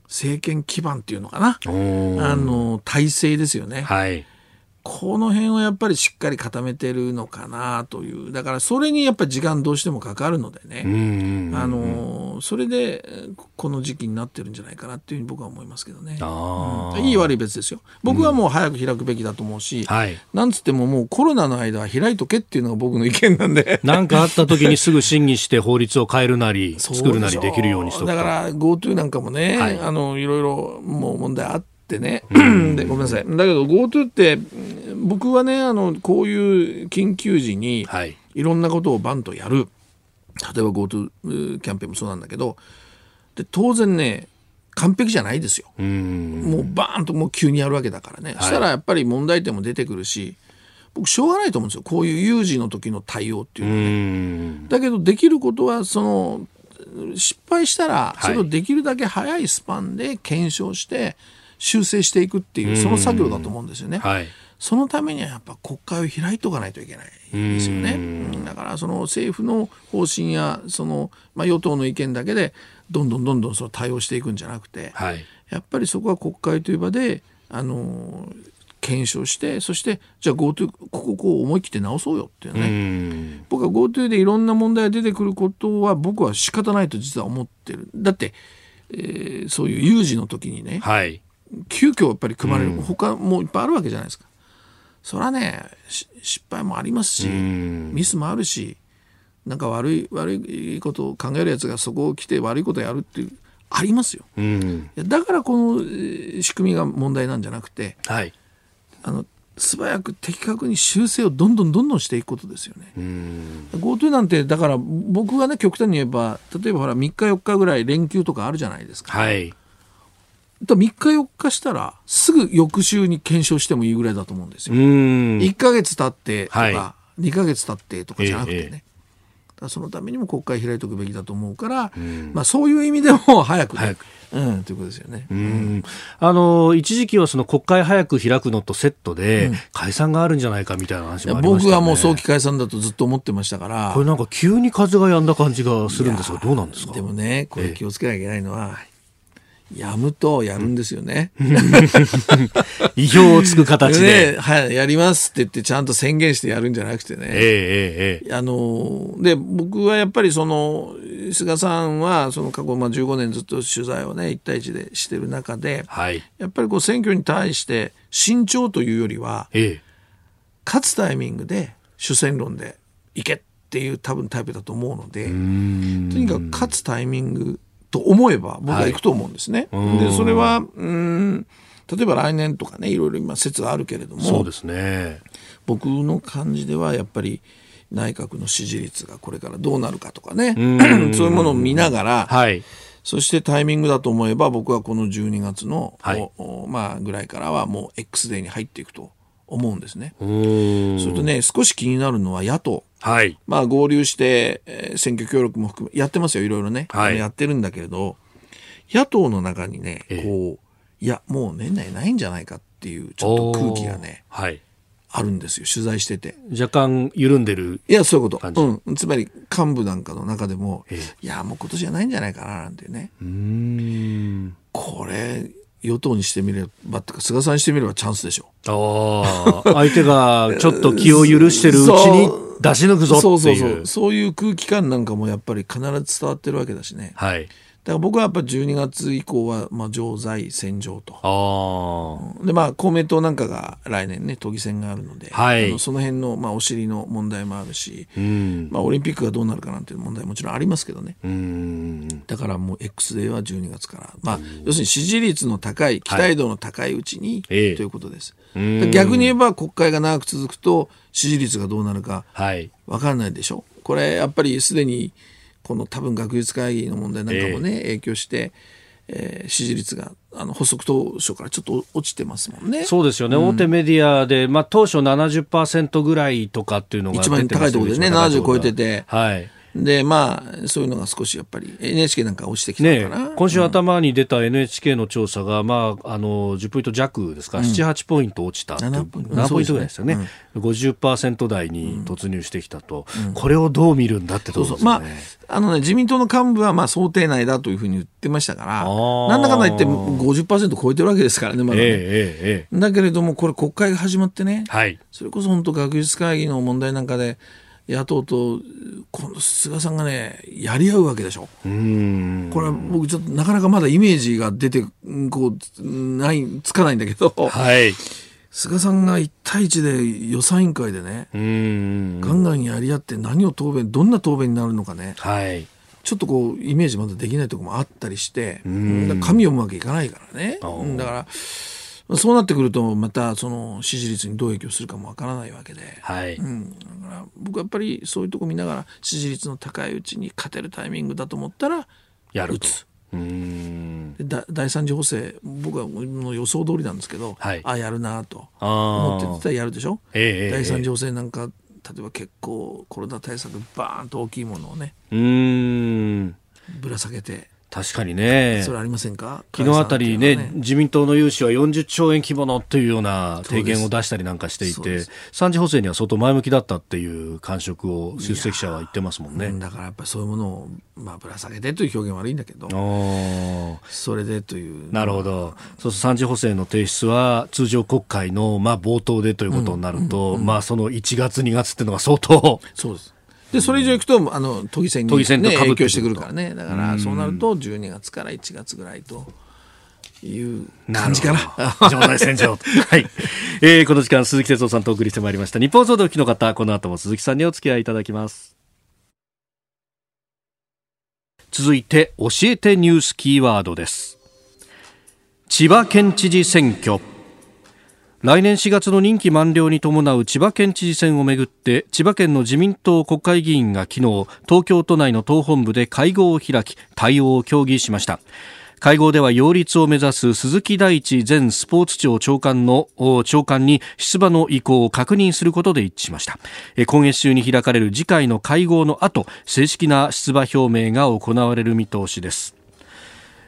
政権基盤っていうのかな。あの体制ですよね。はいこの辺をやっぱりしっかり固めてるのかなという。だからそれにやっぱり時間どうしてもかかるのでね。あのそれでこの時期になってるんじゃないかなっていうふうに僕は思いますけどね、うん、いい悪い別ですよ。僕はもう早く開くべきだと思うし、うん、なんつってももうコロナの間は開いとけっていうのが僕の意見なんで。[LAUGHS] 何かあった時にすぐ審議して法律を変えるなり [LAUGHS] 作るなりできるようにしとくだから GoTo なんかもね、はい、あのいろいろもう問題あってってね、でごめんなさい。だけど GoTo って僕はねあのこういう緊急時にい。ろんなことをバンとやる。例えば GoTo キャンペーンもそうなんだけど。で当然ね完璧じゃないですよ。もうバーンともう急にやるわけだからね、はい、そしたらやっぱり問題点も出てくるし僕しょうがないと思うんですよ。こういう有事の時の対応っていうのはね。だけどできることはその失敗したらそれをできるだけ早いスパンで検証して、はい修正していくっていうその作業だと思うんですよね。はい、そのためにはやっぱ国会を開いとかないといけないですよね。だからその政府の方針やその、まあ、与党の意見だけでどんどんどんどんその対応していくんじゃなくて、はい、やっぱりそこは国会という場であの検証してそしてじゃあ GoTo こここう思い切って直そうよっていうね。僕は GoTo でいろんな問題が出てくることは僕は仕方ないと実は思ってる。だって、えー、そういう有事の時にね、はい、急遽やっぱり組まれる、うん、他もいっぱいあるわけじゃないですか。それはね失敗もありますし、ミスもあるしなんか悪い悪いことを考えるやつがそこを来て悪いことをやるっていうありますよ、うん、だからこの仕組みが問題なんじゃなくて、はい、あの素早く的確に修正をどんどんどんどんしていくことですよね。GoTo なんてだから僕がね極端に言えば例えばほら3日4日ぐらい連休とかあるじゃないですか。はい3日4日したらすぐ翌週に検証してもいいぐらいだと思うんですよ。1か月経ってとか、はい、2か月経ってとかじゃなくてね。ええそのためにも国会開いておくべきだと思うから、うん、まあ、そういう意味でも早く、早くうん、ということですよね。うん、あの一時期はその国会早く開くのとセットで、解散があるんじゃないかみたいな話もありました、ね、僕はもう早期解散だとずっと思ってましたから。これなんか急に風が止んだ感じがするんですが、どうなんですか？でもね、これ気をつけなきゃいけないのは。やむとやるんですよね。[LAUGHS] 意表をつく形で。ね、はい、やりますって言ってちゃんと宣言してやるんじゃなくてね。えー、えー、あの、で、僕はやっぱりその、菅さんはその過去まあ15年ずっと取材をね、1対1でしてる中で、はい、やっぱりこう選挙に対して慎重というよりは、えー、勝つタイミングで主戦論でいけっていう多分タイプだと思うので、とにかく勝つタイミングと思えば僕は行くと思うんですね。はい、でそれはうん例えば来年とかねいろいろ今説はあるけれどもそうですね。僕の感じではやっぱり内閣の支持率がこれからどうなるかとかね [CLEARS THROAT] そういうものを見ながら、はい、そしてタイミングだと思えば僕はこの12月の、はい、まあ、ぐらいからはもう X デーに入っていくと思うんですね。それとね少し気になるのは野党。はい、まあ合流して、えー、選挙協力も含めやってますよいろいろね、はい、やってるんだけれど野党の中にねこういやもう年内ないんじゃないかっていうちょっと空気がね、はい、あるんですよ取材してて。若干緩んでるいやそういうこと、うん、つまり幹部なんかの中でもいやもう今年じゃないんじゃないかななんてね。うん。これ与党にしてみればってか菅さんにしてみればチャンスでしょああ [LAUGHS] 相手がちょっと気を許してるうちに出し抜くぞっていう。そうそうそう。そういう空気感なんかもやっぱり必ず伝わってるわけだしね。はい。だから僕はやっぱ12月以降は、まあ、常在戦場と。で、まあ、公明党なんかが来年ね、都議選があるので、はい、あのその辺の、まあ、お尻の問題もあるし、うん、まあ、オリンピックがどうなるかなんていう問題ももちろんありますけどね。だからもう X デーは12月から。まあ、要するに支持率の高い、期待度の高いうちに、はい、ということです。逆に言えば国会が長く続くと支持率がどうなるか分からないでしょ？これやっぱりすでにこの多分学術会議の問題なんかもね、えー、影響して、えー、支持率があの発足当初からちょっと落ちてますもんね。そうですよね、うん、大手メディアで、まあ、当初70%ぐらいとかっていうのが一番高いところでね、70超えてて。はいでまあそういうのが少しやっぱり NHK なんか落ちてきたかな、ね、今週頭に出た NHK の調査が、うん、まあ、あの10ポイント弱ですか、うん、78ポイント落ちた7ポイント ,7 ポイントぐらいですよね、うん、50%台に突入してきたと、うん、これをどう見るんだってところですね。まああのね、自民党の幹部はまあ想定内だというふうに言ってましたから、なんだかんだ言って50%超えてるわけですからね、まだね、えーえー、だけれども、これ、国会が始まってね、はい、それこそ本当、学術会議の問題なんかで、野党とこの菅さんがねやり合うわけでしょ。これは僕ちょっとなかなかまだイメージが出てこうないつかないんだけど、はい、菅さんが1対1で予算委員会でねガンガンやり合って何を答弁どんな答弁になるのかね、はい、ちょっとこうイメージまだできないところもあったりして紙を読むわけいかないからね。だからそうなってくるとまたその支持率にどう影響するかもわからないわけで、はい。うん、だから僕はやっぱりそういうとこ見ながら支持率の高いうちに勝てるタイミングだと思ったらやるつ。うん。第三次補正僕はの予想通りなんですけど、はい、あやるなと思ってたらやるでしょ、えー、第三次補正なんか例えば結構コロナ対策バーンと大きいものをねぶら下げて確かにね。それありませんか？昨日あたりね、ね自民党の融資は40兆円規模のというような提言を出したりなんかしていて、三次補正には相当前向きだったっていう感触を出席者は言ってますもんね。だからやっぱりそういうものを、まあ、ぶら下げてという表現悪いんだけど、それでという。なるほど。そうすると三次補正の提出は通常国会の、まあ、冒頭でということになると、うんうんうん、まあ、その1月、2月っていうのが相当。そうです。でそれ以上いくとあの都議選に、ね、影響してくるからねだからそうなると12月から1月ぐらいと。いう感じかな。[LAUGHS] 場内戦場。はい。えー、この時間、鈴木哲夫さんとお送りしてまいりました。日本総動機の方、この後も鈴木さんにお付き合いいただきます。続いて、教えてニュースキーワードです。千葉県知事選挙。来年4月の任期満了に伴う千葉県知事選をめぐって千葉県の自民党国会議員が昨日東京都内の党本部で会合を開き対応を協議しました。会合では擁立を目指す鈴木大地前スポーツ庁長官の長官に出馬の意向を確認することで一致しました。今月中に開かれる次回の会合の後正式な出馬表明が行われる見通しです。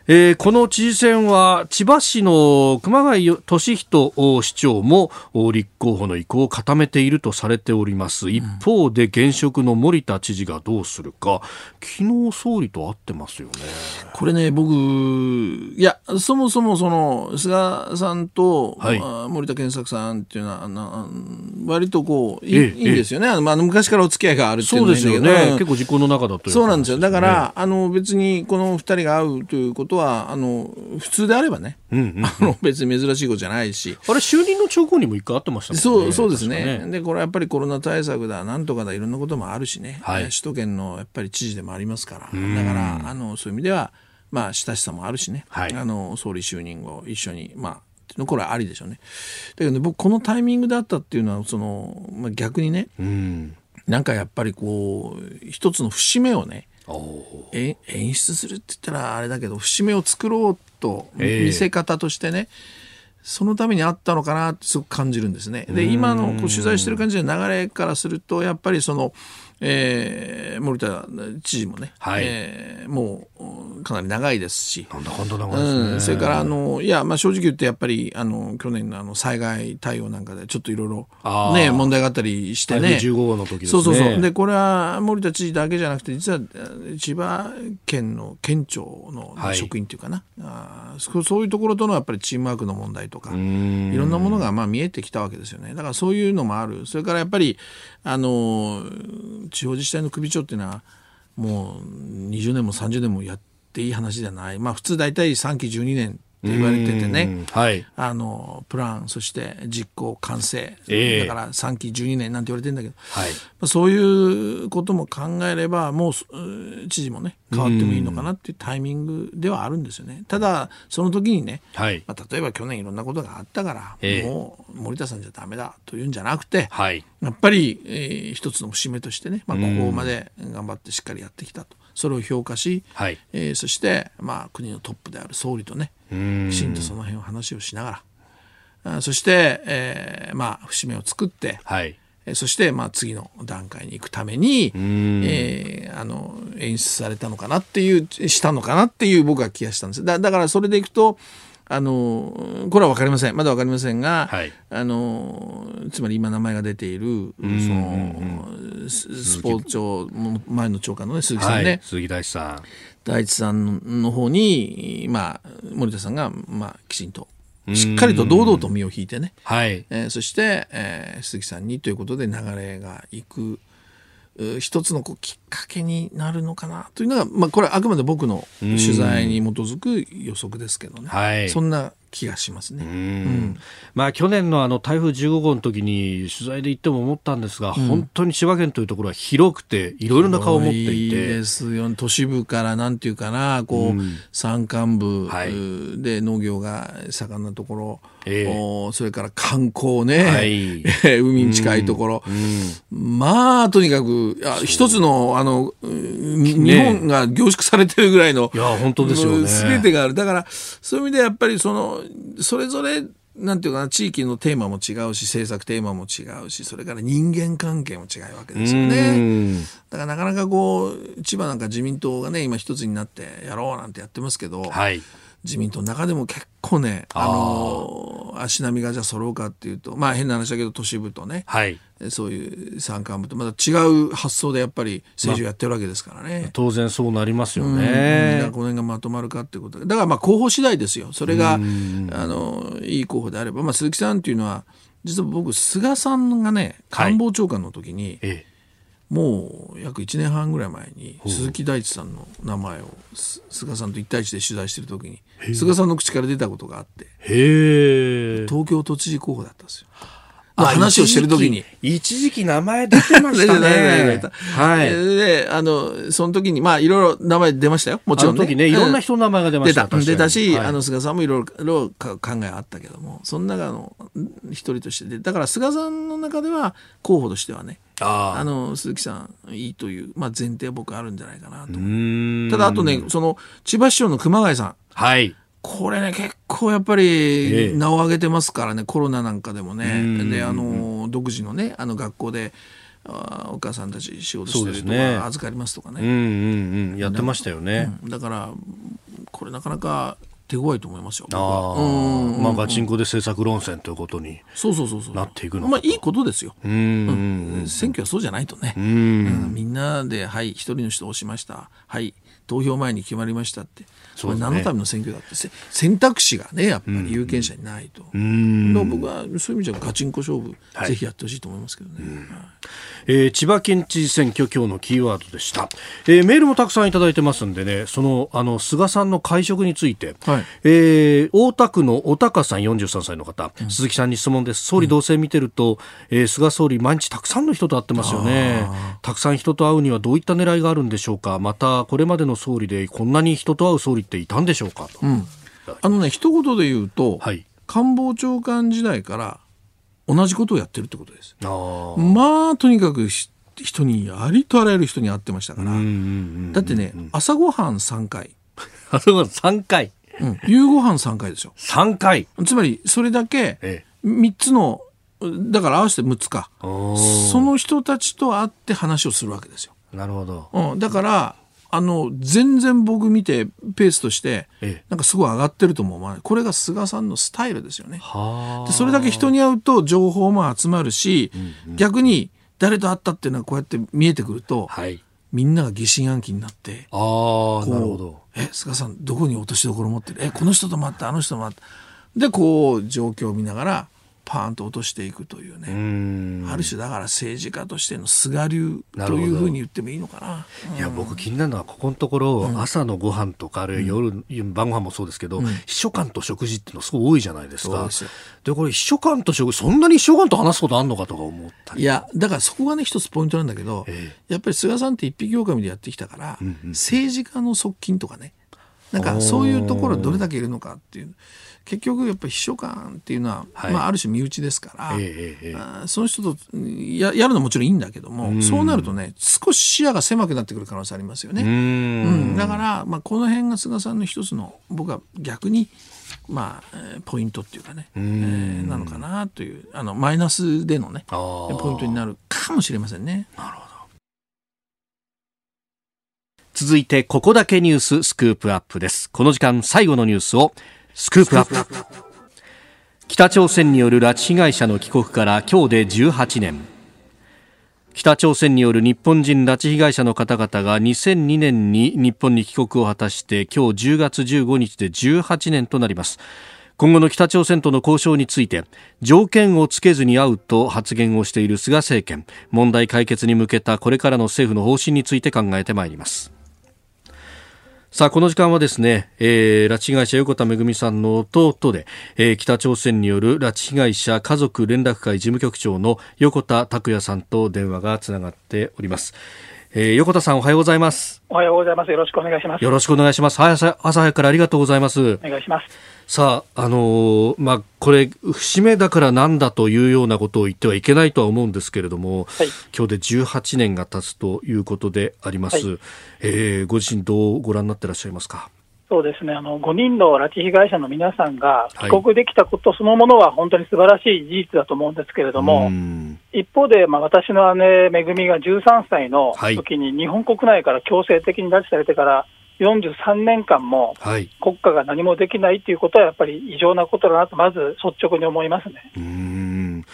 えー、この知事選は千葉市の熊谷俊人市長も立候補の意向を固めているとされております。一方で現職の森田知事がどうするか。昨日総理と会ってますよね。これね僕いやそもそもその菅さんと、はい、森田健作さんっていうのはな割とこういい,、んですよね、まあ、昔からお付き合いがあるっていうそうですよね、結構実行の中だと、ね、そうなんですよ。だから、あの別にこの二人が会うということことはあの普通であればね、うんうんうん、あの別に珍しいことじゃないし。あれ就任の兆候にも一回あってましたもんねそうそうですね、ね、でこれはやっぱりコロナ対策だなんとかだいろんなこともあるしね、はい、首都圏のやっぱり知事でもありますから。だからあのそういう意味ではまあ親しさもあるしね、はい、あの総理就任後一緒にまあこれはありでしょうね。だけどね僕このタイミングだったっていうのはその、まあ、逆にね、うん、なんかやっぱりこう一つの節目をねえ演出するって言ったらあれだけど節目を作ろうと見せ方としてね、えー、そのためにあったのかなってすごく感じるんですね。で今のこう取材してる感じの流れからするとやっぱりそのえー、森田知事もね、はい、えー、もうかなり長いですし、なんだかんだ長いですね、うん、それからあのいや、まあ、正直言ってやっぱりあの去年のあの災害対応なんかでちょっといろいろね問題があったりしてね、15号の時、ね、そうそうそう。でこれは森田知事だけじゃなくて実は千葉県の県庁の職員っていうかな、はい、あそういうところとのやっぱりチームワークの問題とかいろんなものがまあ見えてきたわけですよね。だからそういうのもある。それからやっぱりあの地方自治体の首長っていうのはもう20年も30年もやっていい話じゃない。まあ普通大体3期12年って言われててね、はい、あのプランそして実行完成、えー、だから3期12年なんて言われてるんだけど、はい、まあ、そういうことも考えればもう知事もね変わってもいいのかなっていうタイミングではあるんですよね。ただその時にね、はい、まあ、例えば去年いろんなことがあったから、えー、もう森田さんじゃダメだというんじゃなくて、はい、やっぱり、えー、一つの節目としてね、まあ、ここまで頑張ってしっかりやってきたと。それを評価し、はい、えー、そして、まあ、国のトップである総理とねきちんとその辺を話をしながら。あそして、えー、まあ節目を作って、はい。そして、まあ、次の段階に行くために、えー、あの演出されたのかなっていうしたのかなっていう僕は気がしたんです。だだからそれでいくとあのこれは分かりません。まだ分かりませんが、はい、あのつまり今名前が出ているそのスポーツ庁前の長官の、ね、鈴木さんね、はい、鈴木大地さん。大地さんの方に、まあ、森田さんが、まあ、きちんとしっかりと堂々と身を引いてね、はい。えー、そして、えー、鈴木さんにということで流れがいく一つのこうきっかけになるのかなというのが、まあ、これはあくまで僕の取材に基づく予測ですけどね、はい、そんな気がしますね。うん、まあ去年のあの台風15号の時に取材で行っても思ったんですが、うん、本当に千葉県というところは広くていろいろな顔を持っていて。です。よ都市部からなんていうかなこう、うん、山間部で農業が盛んなところ、えー、それから観光ね、はい、海に近いところ、まあとにかく一つのあの日本が凝縮されてるぐらいの、いや本当ですよね。全てがある。だからそういう意味でやっぱりそのそれぞれなんていうかな地域のテーマも違うし政策テーマも違うしそれから人間関係も違うわけですよね。だからなかなかこう千葉なんか自民党がね今一つになってやろうなんてやってますけど、はい、自民党の中でも結構ねあの足並みがじゃあ揃うかっていうとまあ変な話だけど都市部とね、はい、そういう山間部とまた違う発想でやっぱり政治をやってるわけですからね、まあ、当然そうなりますよね、うん、この辺がまとまるかっていうことだからまあ候補次第ですよ。それがあのいい候補であれば、まあ、鈴木さんっていうのは実は僕菅さんがね官房長官の時に、はい、もう約1年半ぐらい前に鈴木大地さんの名前を菅さんと一対一で取材してる時に菅さんの口から出たことがあって東京都知事候補だったんですよ。話をしてる時に。一時期名前出てましたね。[LAUGHS] はい。で、あの、その時に、まあ、いろいろ名前出ましたよ。もちろん、ね。時ね、いろんな人の名前が出ました。出た。出たし、はい、あの、菅さんもいろいろ考えあったけども、その中の一人としてで、だから菅さんの中では候補としてはね、あの鈴木さんいいという、まあ、前提は僕あるんじゃないかなとただあとねその千葉市長の熊谷さんはいこれね結構やっぱり名を上げてますからね、コロナなんかでもね。であの独自のねあの学校であお母さんたち仕事してるとか、ね、預かりますとかね、うんうんうん、やってましたよね、うん、だからこれなかなか手強いと思いますよ。あうんまあガチンコで政策論戦ということにそうそうそうそう。なっていくのまあいいことですよ。うん、選挙はそうじゃないとね。うん、みんなではい一人の人を押しました。はい投票前に決まりましたってそれ何のための選挙だって選択肢がねやっぱり有権者にないと、うん、僕はそういう意味じゃガチンコ勝負、はい、ぜひやってほしいと思いますけどね、うん、えー、千葉県知事選挙今日のキーワードでした、えー、メールもたくさんいただいてますんでねそのあの菅さんの会食について、はい、えー、大田区の小高さん43歳の方、うん、鈴木さんに質問です。総理同棲見てると、うん、えー、菅総理毎日たくさんの人と会ってますよね。たくさん人と会うにはどういった狙いがあるんでしょうか。またこれまでの総理でこんなに人と会う総理っていたんでしょうか、うん、あのね一言で言うと、はい、官房長官時代から同じことをやってるってことです。まあとにかく人にありとあらゆる人に会ってましたから。だってね朝ごはん3回。朝ごはん3 [LAUGHS] 回、うん、夕ごはん3回ですよ3回？つまりそれだけ3つのだから合わせて6つかその人たちと会って話をするわけですよ。なるほど、うん、だからあの全然僕見てペースとしてなんかすごい上がってるとも思わない。これが菅さんのスタイルですよね。でそれだけ人に会うと情報も集まるし、うんうん、逆に誰と会ったっていうのはこうやって見えてくると、はい、みんなが疑心暗鬼になってあなるほど。え菅さんどこに落としどころ持ってる？えこの人と待ってあの人と待ってでこう状況を見ながらパーンと落としていくというね。ある種だから政治家としての菅流というふうに言ってもいいのかな、いや僕気になるのはここのところ、うん、朝のご飯とかあるいは夜、うん、晩ご飯もそうですけど、うん、秘書官と食事っていうのすごい多いじゃないですか。でこれ秘書官と食事そんなに秘書官と話すことあるのかとか思ったいやだからそこがね一つポイントなんだけど、ええ、やっぱり菅さんって一匹狼でやってきたから、うんうん、政治家の側近とかね。なんかそういうところどれだけいるのかっていう。結局やっぱり秘書官っていうのは、はい、まあ、ある種身内ですから、えええ、その人とややるのはもちろんいいんだけどもそうなるとね少し視野が狭くなってくる可能性ありますよね。うん、だから、まあ、この辺が菅さんの一つの僕は逆にまあ、ポイントっていうかね、えー、なのかなというあのマイナスでのねポイントになるかもしれませんね。なるほど。続いてここだけニューススクープアップです。この時間最後のニュースをスクープアップ。北朝鮮による拉致被害者の帰国から今日で18年。北朝鮮による日本人拉致被害者の方々が2002年に日本に帰国を果たして今日10月15日で18年となります。今後の北朝鮮との交渉について条件をつけずに会うと発言をしている菅政権。問題解決に向けたこれからの政府の方針について考えてまいります。さあ、この時間はですね、えー、拉致被害者横田めぐみさんの弟で、えー、北朝鮮による拉致被害者家族連絡会事務局長の横田拓也さんと電話がつながっております。えー、横田さんおはようございます。おはようございます。よろしくお願いします。よろしくお願いします。朝朝早くからありがとうございます。お願いします。さあ、あのー、まあ、これ、節目だからなんだというようなことを言ってはいけないとは思うんですけれども、はい、今日で18年が経つということであります。はい、えー、ご自身どうご覧になってらっしゃいますか？そうですね。あの5人の拉致被害者の皆さんが帰国できたことそのものは本当に素晴らしい事実だと思うんですけれども、一方で、まあ、私の姉、めぐみが13歳の時に日本国内から強制的に拉致されてから、43年間も国家が何もできないということは、やっぱり異常なことだなと、まず率直に思いますね。うん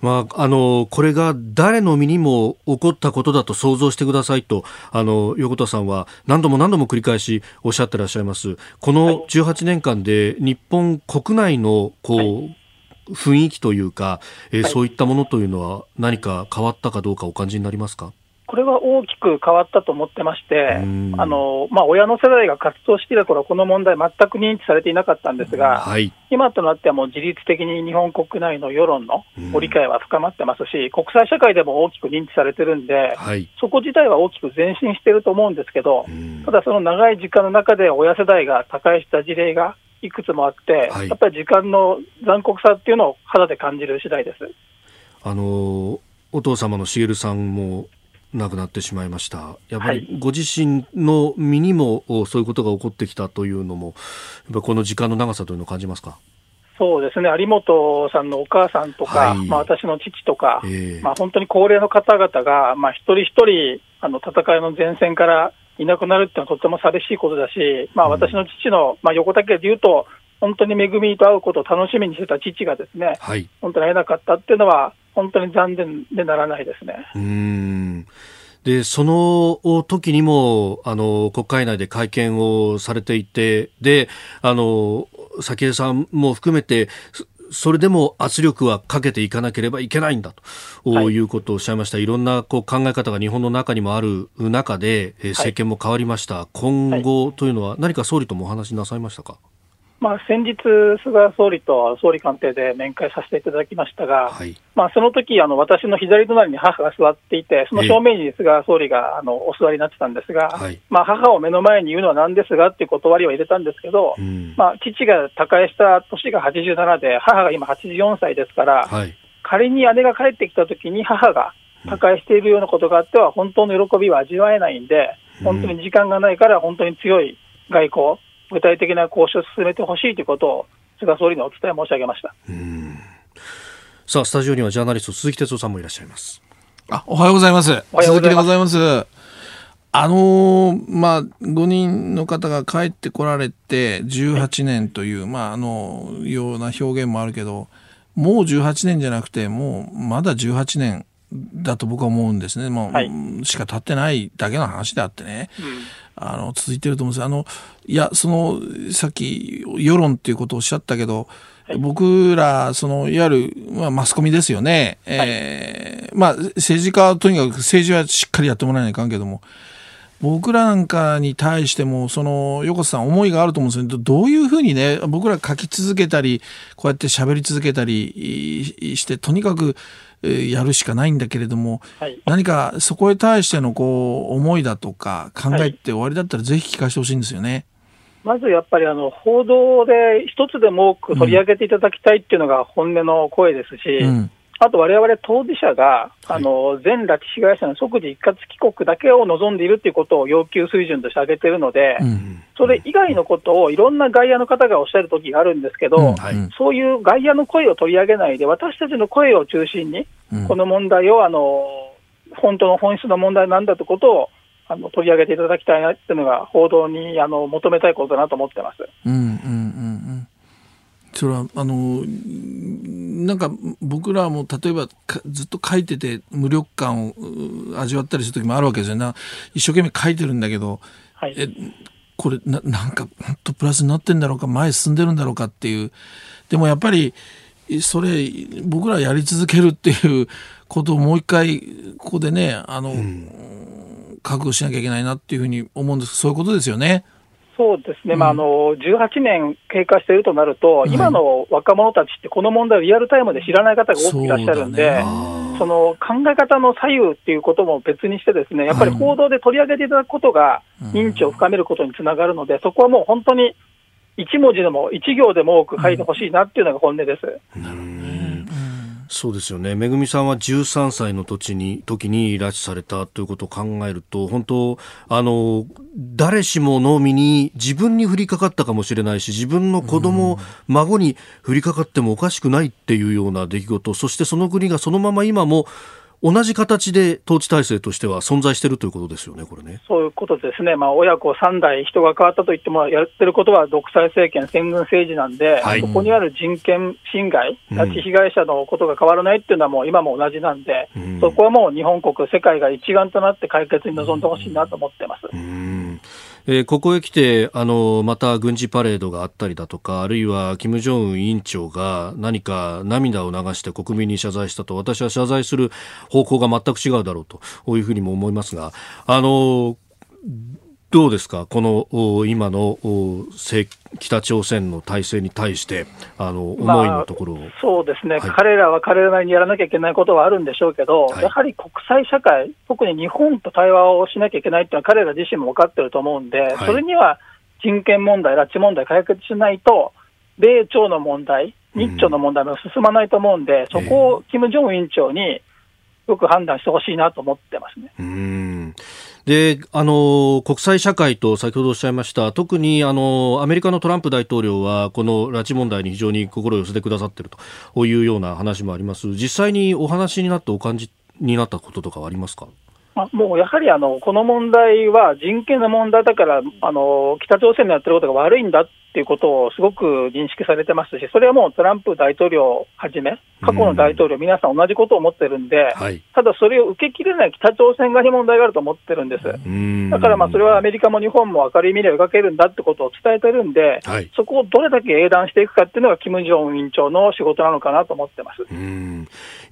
まあ、あのこれが誰の身にも起こったことだと想像してくださいとあの横田さんは何度も何度も繰り返しおっしゃってらっしゃいます。この18年間で日本国内のこう、はい、雰囲気というか、えーはい、そういったものというのは何か変わったかどうかお感じになりますか？これは大きく変わったと思ってまして、あのまあ、親の世代が活動していた頃この問題、全く認知されていなかったんですが、はい、今となってはもう自律的に日本国内の世論のご理解は深まってますし、国際社会でも大きく認知されてるんで、はい、そこ自体は大きく前進していると思うんですけど、ただその長い時間の中で親世代が他界した事例がいくつもあって、やっぱり時間の残酷さっていうのを肌で感じる次第です。あのお父様の茂さんも亡くなってしまいました。やっぱりご自身の身にもそういうことが起こってきたというのもやっぱこの時間の長さというのを感じますか？そうですね、有本さんのお母さんとか、はい、まあ、私の父とか、えー、まあ、本当に高齢の方々が、まあ、一人一人あの戦いの前線からいなくなるっていうのはとても寂しいことだし、まあ、私の父の、まあ、横田家でいうと、本当に恵みと会うことを楽しみにしてた父がですね、はい、本当に会えなかったっていうのは、本当に残念でならないですね。うんで、その時にも、あの、国会内で会見をされていて、で、あの、早紀江さんも含めて、それでも圧力はかけていかなければいけないんだと、はい、いうことをおっしゃいました。いろんなこう考え方が日本の中にもある中で、政権も変わりました。今後というのは何か総理ともお話しなさいましたか？まあ、先日、菅総理と総理官邸で面会させていただきましたが、はい、まあ、その時あの私の左隣に母が座っていて、その正面に菅総理があのお座りになってたんですが、はい、まあ、母を目の前に言うのはなんですがっていう断りを入れたんですけど、うん、まあ、父が他界した年が87で、母が今84歳ですから、はい、仮に姉が帰ってきた時に母が他界しているようなことがあっては、本当の喜びは味わえないんで、本当に時間がないから、本当に強い外交、具体的な交渉を進めてほしいということを、菅総理にお伝え申し上げましたさあ、スタジオにはジャーナリスト、鈴木哲夫さんもいらっしゃいます。あおはようございます。鈴木でございます。あのー、まあ、5人の方が帰ってこられて18年という、まあ、あの、ような表現もあるけど、もう18年じゃなくて、もうまだ18年だと僕は思うんですね。もう、はい、しか経ってないだけの話であってね。うんあの、続いてると思うんですあの、いや、その、さっき、世論っていうことをおっしゃったけど、はい、僕ら、その、いわゆる、まあ、マスコミですよね。はい、えー、まあ、政治家はとにかく政治はしっかりやってもらわないかんけども、僕らなんかに対しても、その、横田さん思いがあると思うんですけど、どういうふうにね、僕ら書き続けたり、こうやって喋り続けたりして、とにかく、やるしかないんだけれども、はい、何かそこへ対してのこう思いだとか考えって終わりだったらぜひ聞かせてほしいんですよね。まずやっぱりあの報道で一つでも多く取り上げていただきたいっていうのが本音の声ですし、うん、あと、われわれ当事者が、あの全拉致被害者の即時一括帰国だけを望んでいるということを要求水準として挙げているので、うん、それ以外のことをいろんな外野の方がおっしゃるときがあるんですけど、そういう外野の声を取り上げないで、私たちの声を中心に、この問題をあの本当の本質の問題なんだということをあの取り上げていただきたいなっていうのが、報道にあの求めたいことだなと思ってます。うんうんうんうんそれはあのなんか僕らも例えばずっと書いてて無力感を味わったりする時もあるわけですよね。一生懸命書いてるんだけど、はい、えこれななんか本当プラスになってんだろうか前進んでるんだろうかっていう。でもやっぱりそれ僕らやり続けるっていうことをもう一回ここでねあの、うん、覚悟しなきゃいけないなっていうふうに思うんです。そういうことですよね。そうですね、うん、まあ、あの18年経過しているとなると、今の若者たちって、この問題をリアルタイムで知らない方が多くいらっしゃるんで、そ、ね、の考え方の左右っていうことも別にして、ですねやっぱり報道で取り上げていただくことが、認知を深めることにつながるので、そこはもう本当に1文字でも1行でも多く書いてほしいなっていうのが本音です。うんそうですよね。めぐみさんは13歳の時に、時に拉致されたということを考えると、本当、あの、誰しもの身に自分に降りかかったかもしれないし、自分の子供、孫に降りかかってもおかしくないっていうような出来事、そしてその国がそのまま今も同じ形で統治体制としては存在しているということですよね、これね。そういうことですね、まあ、親子3代、人が変わったといっても、やってることは独裁政権、戦軍政治なんで、はい、そこにある人権侵害、拉致被害者のことが変わらないっていうのは、もう今も同じなんで、うん、そこはもう日本国、世界が一丸となって解決に臨んでほしいなと思ってます。うんえー、ここへ来てあのまた軍事パレードがあったりだとかあるいは金正恩委員長が何か涙を流して国民に謝罪したと私は謝罪する方向が全く違うだろうというふうにも思いますがあのどうですか、この今の北朝鮮の体制に対して、あの思いのところを、まあ、そうですね、はい、彼らは彼らなりにやらなきゃいけないことはあるんでしょうけど、はい、やはり国際社会、特に日本と対話をしなきゃいけないっていうのは、彼ら自身も分かってると思うんで、はい、それには人権問題、拉致問題解決しないと、米朝の問題、日朝の問題も進まないと思うんで、そこを金正恩委員長に、よく判断してほしいなと思ってますね。うんであの国際社会と先ほどおっしゃいました特にあのアメリカのトランプ大統領はこの拉致問題に非常に心を寄せてくださっているというような話もあります。実際にお話になってお感じになったこととかはありますか？まもうやはりあのこの問題は人権の問題だからあの、北朝鮮のやってることが悪いんだていうことをすごく認識されてますし、それはもうトランプ大統領をはじめ、過去の大統領、皆さん同じことを思ってるんで、はい、ただそれを受けきれない北朝鮮側に問題があると思ってるんです。だからまあそれはアメリカも日本も明るい未来を描けるんだってことを伝えてるんで、はい、そこをどれだけ英断していくかっていうのが、キム・ジョン委員長の仕事なのかなと思ってます。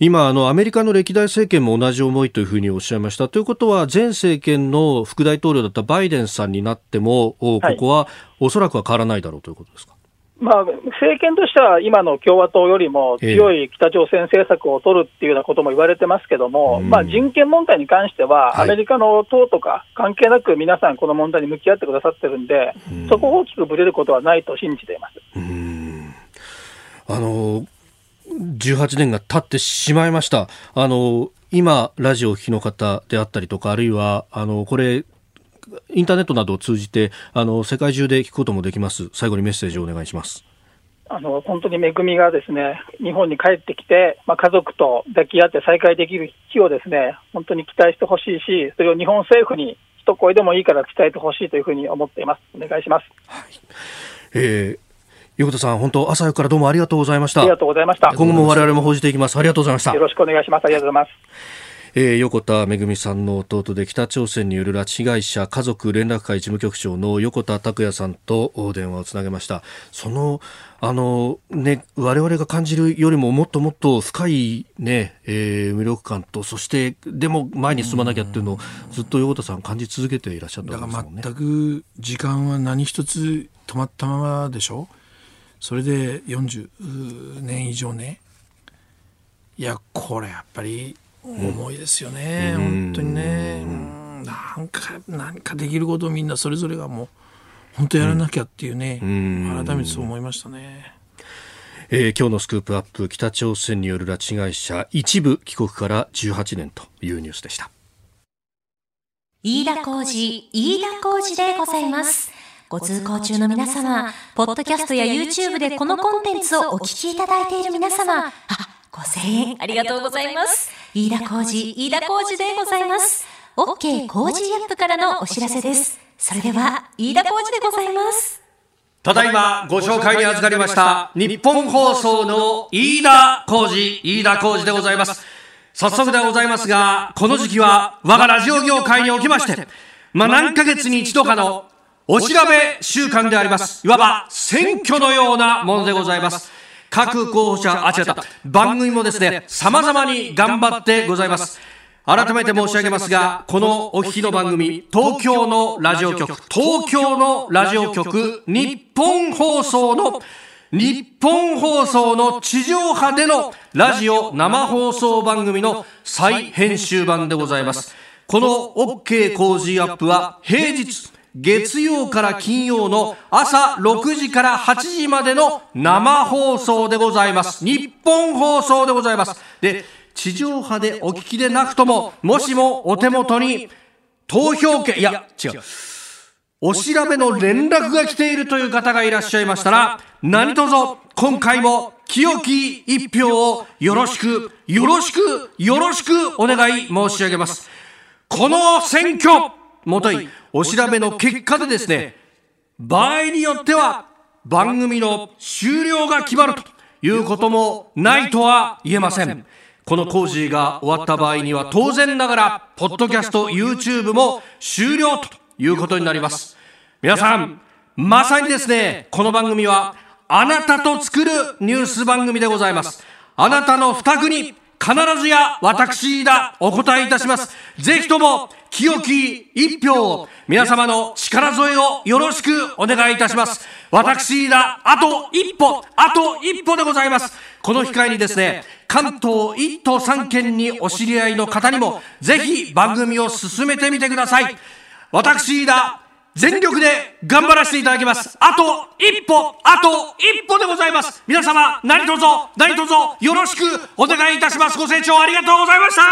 今あの、アメリカの歴代政権も同じ思いというふうにおっしゃいました。ということは、前政権の副大統領だったバイデンさんになっても、ここはおそらくは変わらないだろうということですか？まあ、政権としては今の共和党よりも強い北朝鮮政策を取るっていうようなことも言われてますけども、まあ、人権問題に関しては、アメリカの党とか関係なく皆さん、この問題に向き合ってくださってるんで、そこを大きくぶれることはないと信じています。あの18年が経ってしまいました。あの今、ラジオを聴きの方であったりとか、あるいは、あの、これ、インターネットなどを通じてあの世界中で聞くこともできます。最後にメッセージをお願いします。あの本当に恵みがですね日本に帰ってきて、まあ、家族と抱き合って再会できる日をですね本当に期待してほしいし、それを日本政府に一声でもいいから伝えてほしいというふうに思っています。お願いします。はい、えー横田さん、本当朝からどうもありがとうございました。ありがとうございました。今後も我々も報じていきます。ありがとうございました。よろしくお願いします。ありがとうございます。えー、横田めぐみさんの弟で北朝鮮による拉致被害者家族連絡会事務局長の横田拓也さんと電話をつなげました。そのあのね我々が感じるよりももっともっと深いね、えー、無力感とそしてでも前に進まなきゃっていうのをずっと横田さん感じ続けていらっしゃったんですもんね。だから全く時間は何一つ止まったままでしょ？それで40年以上ね。いやこれやっぱり重いですよね、うん、本当にね、うん、なんか何かできることをみんなそれぞれがもう本当やらなきゃっていうね、うん、改めてそう思いましたね。えー、今日のスクープアップ北朝鮮による拉致被害者一部帰国から18年というニュースでした。飯田浩二飯田浩二でございます。ご通行中の皆様ポッドキャストや YouTube でこのコンテンツをお聞きいただいている皆様あ5000円ありがとうございます飯田浩二、飯田浩二でございます。OK 工事アップからのお知らせです。それでは、飯田浩二でございます。ただいまご紹介に預かりました日本放送の飯田浩二、飯田浩二でございます。早速でございますが、この時期は我がラジオ業界におきまして、まあ、何ヶ月に一度かのお調べ週間であります。いわば選挙のようなものでございます。各候補者、あ、違った、番組もですね、様々に頑張ってございます。改めて申し上げますが、このお聞きの番組、東京のラジオ局、東京のラジオ局、日本放送の日本放送の地上波でのラジオ生放送番組の再編集版でございます。この OK 工事アップは平日月曜から金曜の朝6時から8時までの生放送でございます。日本放送でございます。で、地上波でお聞きでなくとも、もしもお手元に投票権、いや、違う。お調べの連絡が来ているという方がいらっしゃいましたら、何卒今回も清き一票をよろしく、よろしく、よろしくお願い申し上げます。この選挙、もとい、お調べの結果でですね、場合によっては番組の終了が決まるということもないとは言えません。この工事が終わった場合には当然ながら、ポッドキャスト、YouTube も終了ということになります。皆さん、まさにですね、この番組はあなたと作るニュース番組でございます。あなたの負託に必ずや私だお答えいたします。ぜひとも清き一票を皆様の力添えをよろしくお願いいたします。私だあと一歩、あと一歩でございます。この機会にですね、関東一都三県にお知り合いの方にもぜひ番組を進めてみてください。私だ全力で頑張らせていただきます。あと一歩、あと一歩でございます。皆様、何卒、何卒よろしくお願いいたします。ご清聴ありがとうございました。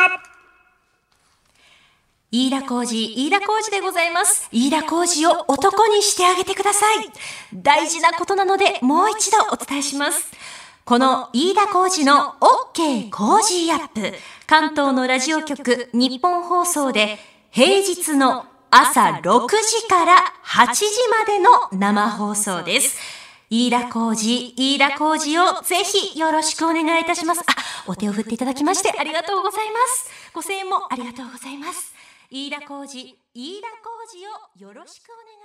飯田浩二、飯田浩二でございます。飯田浩二を男にしてあげてください。大事なことなので、もう一度お伝えします。この飯田浩二の OK 工事アップ。関東のラジオ局日本放送で平日の朝6時から8時までの生放送です。飯田浩二、飯田浩二をぜひよろしくお願いいたします。あ、お手を振っていただきましてありがとうございます。ご声援もありがとうございます。飯田浩二、飯田浩二をよろしくお願いします。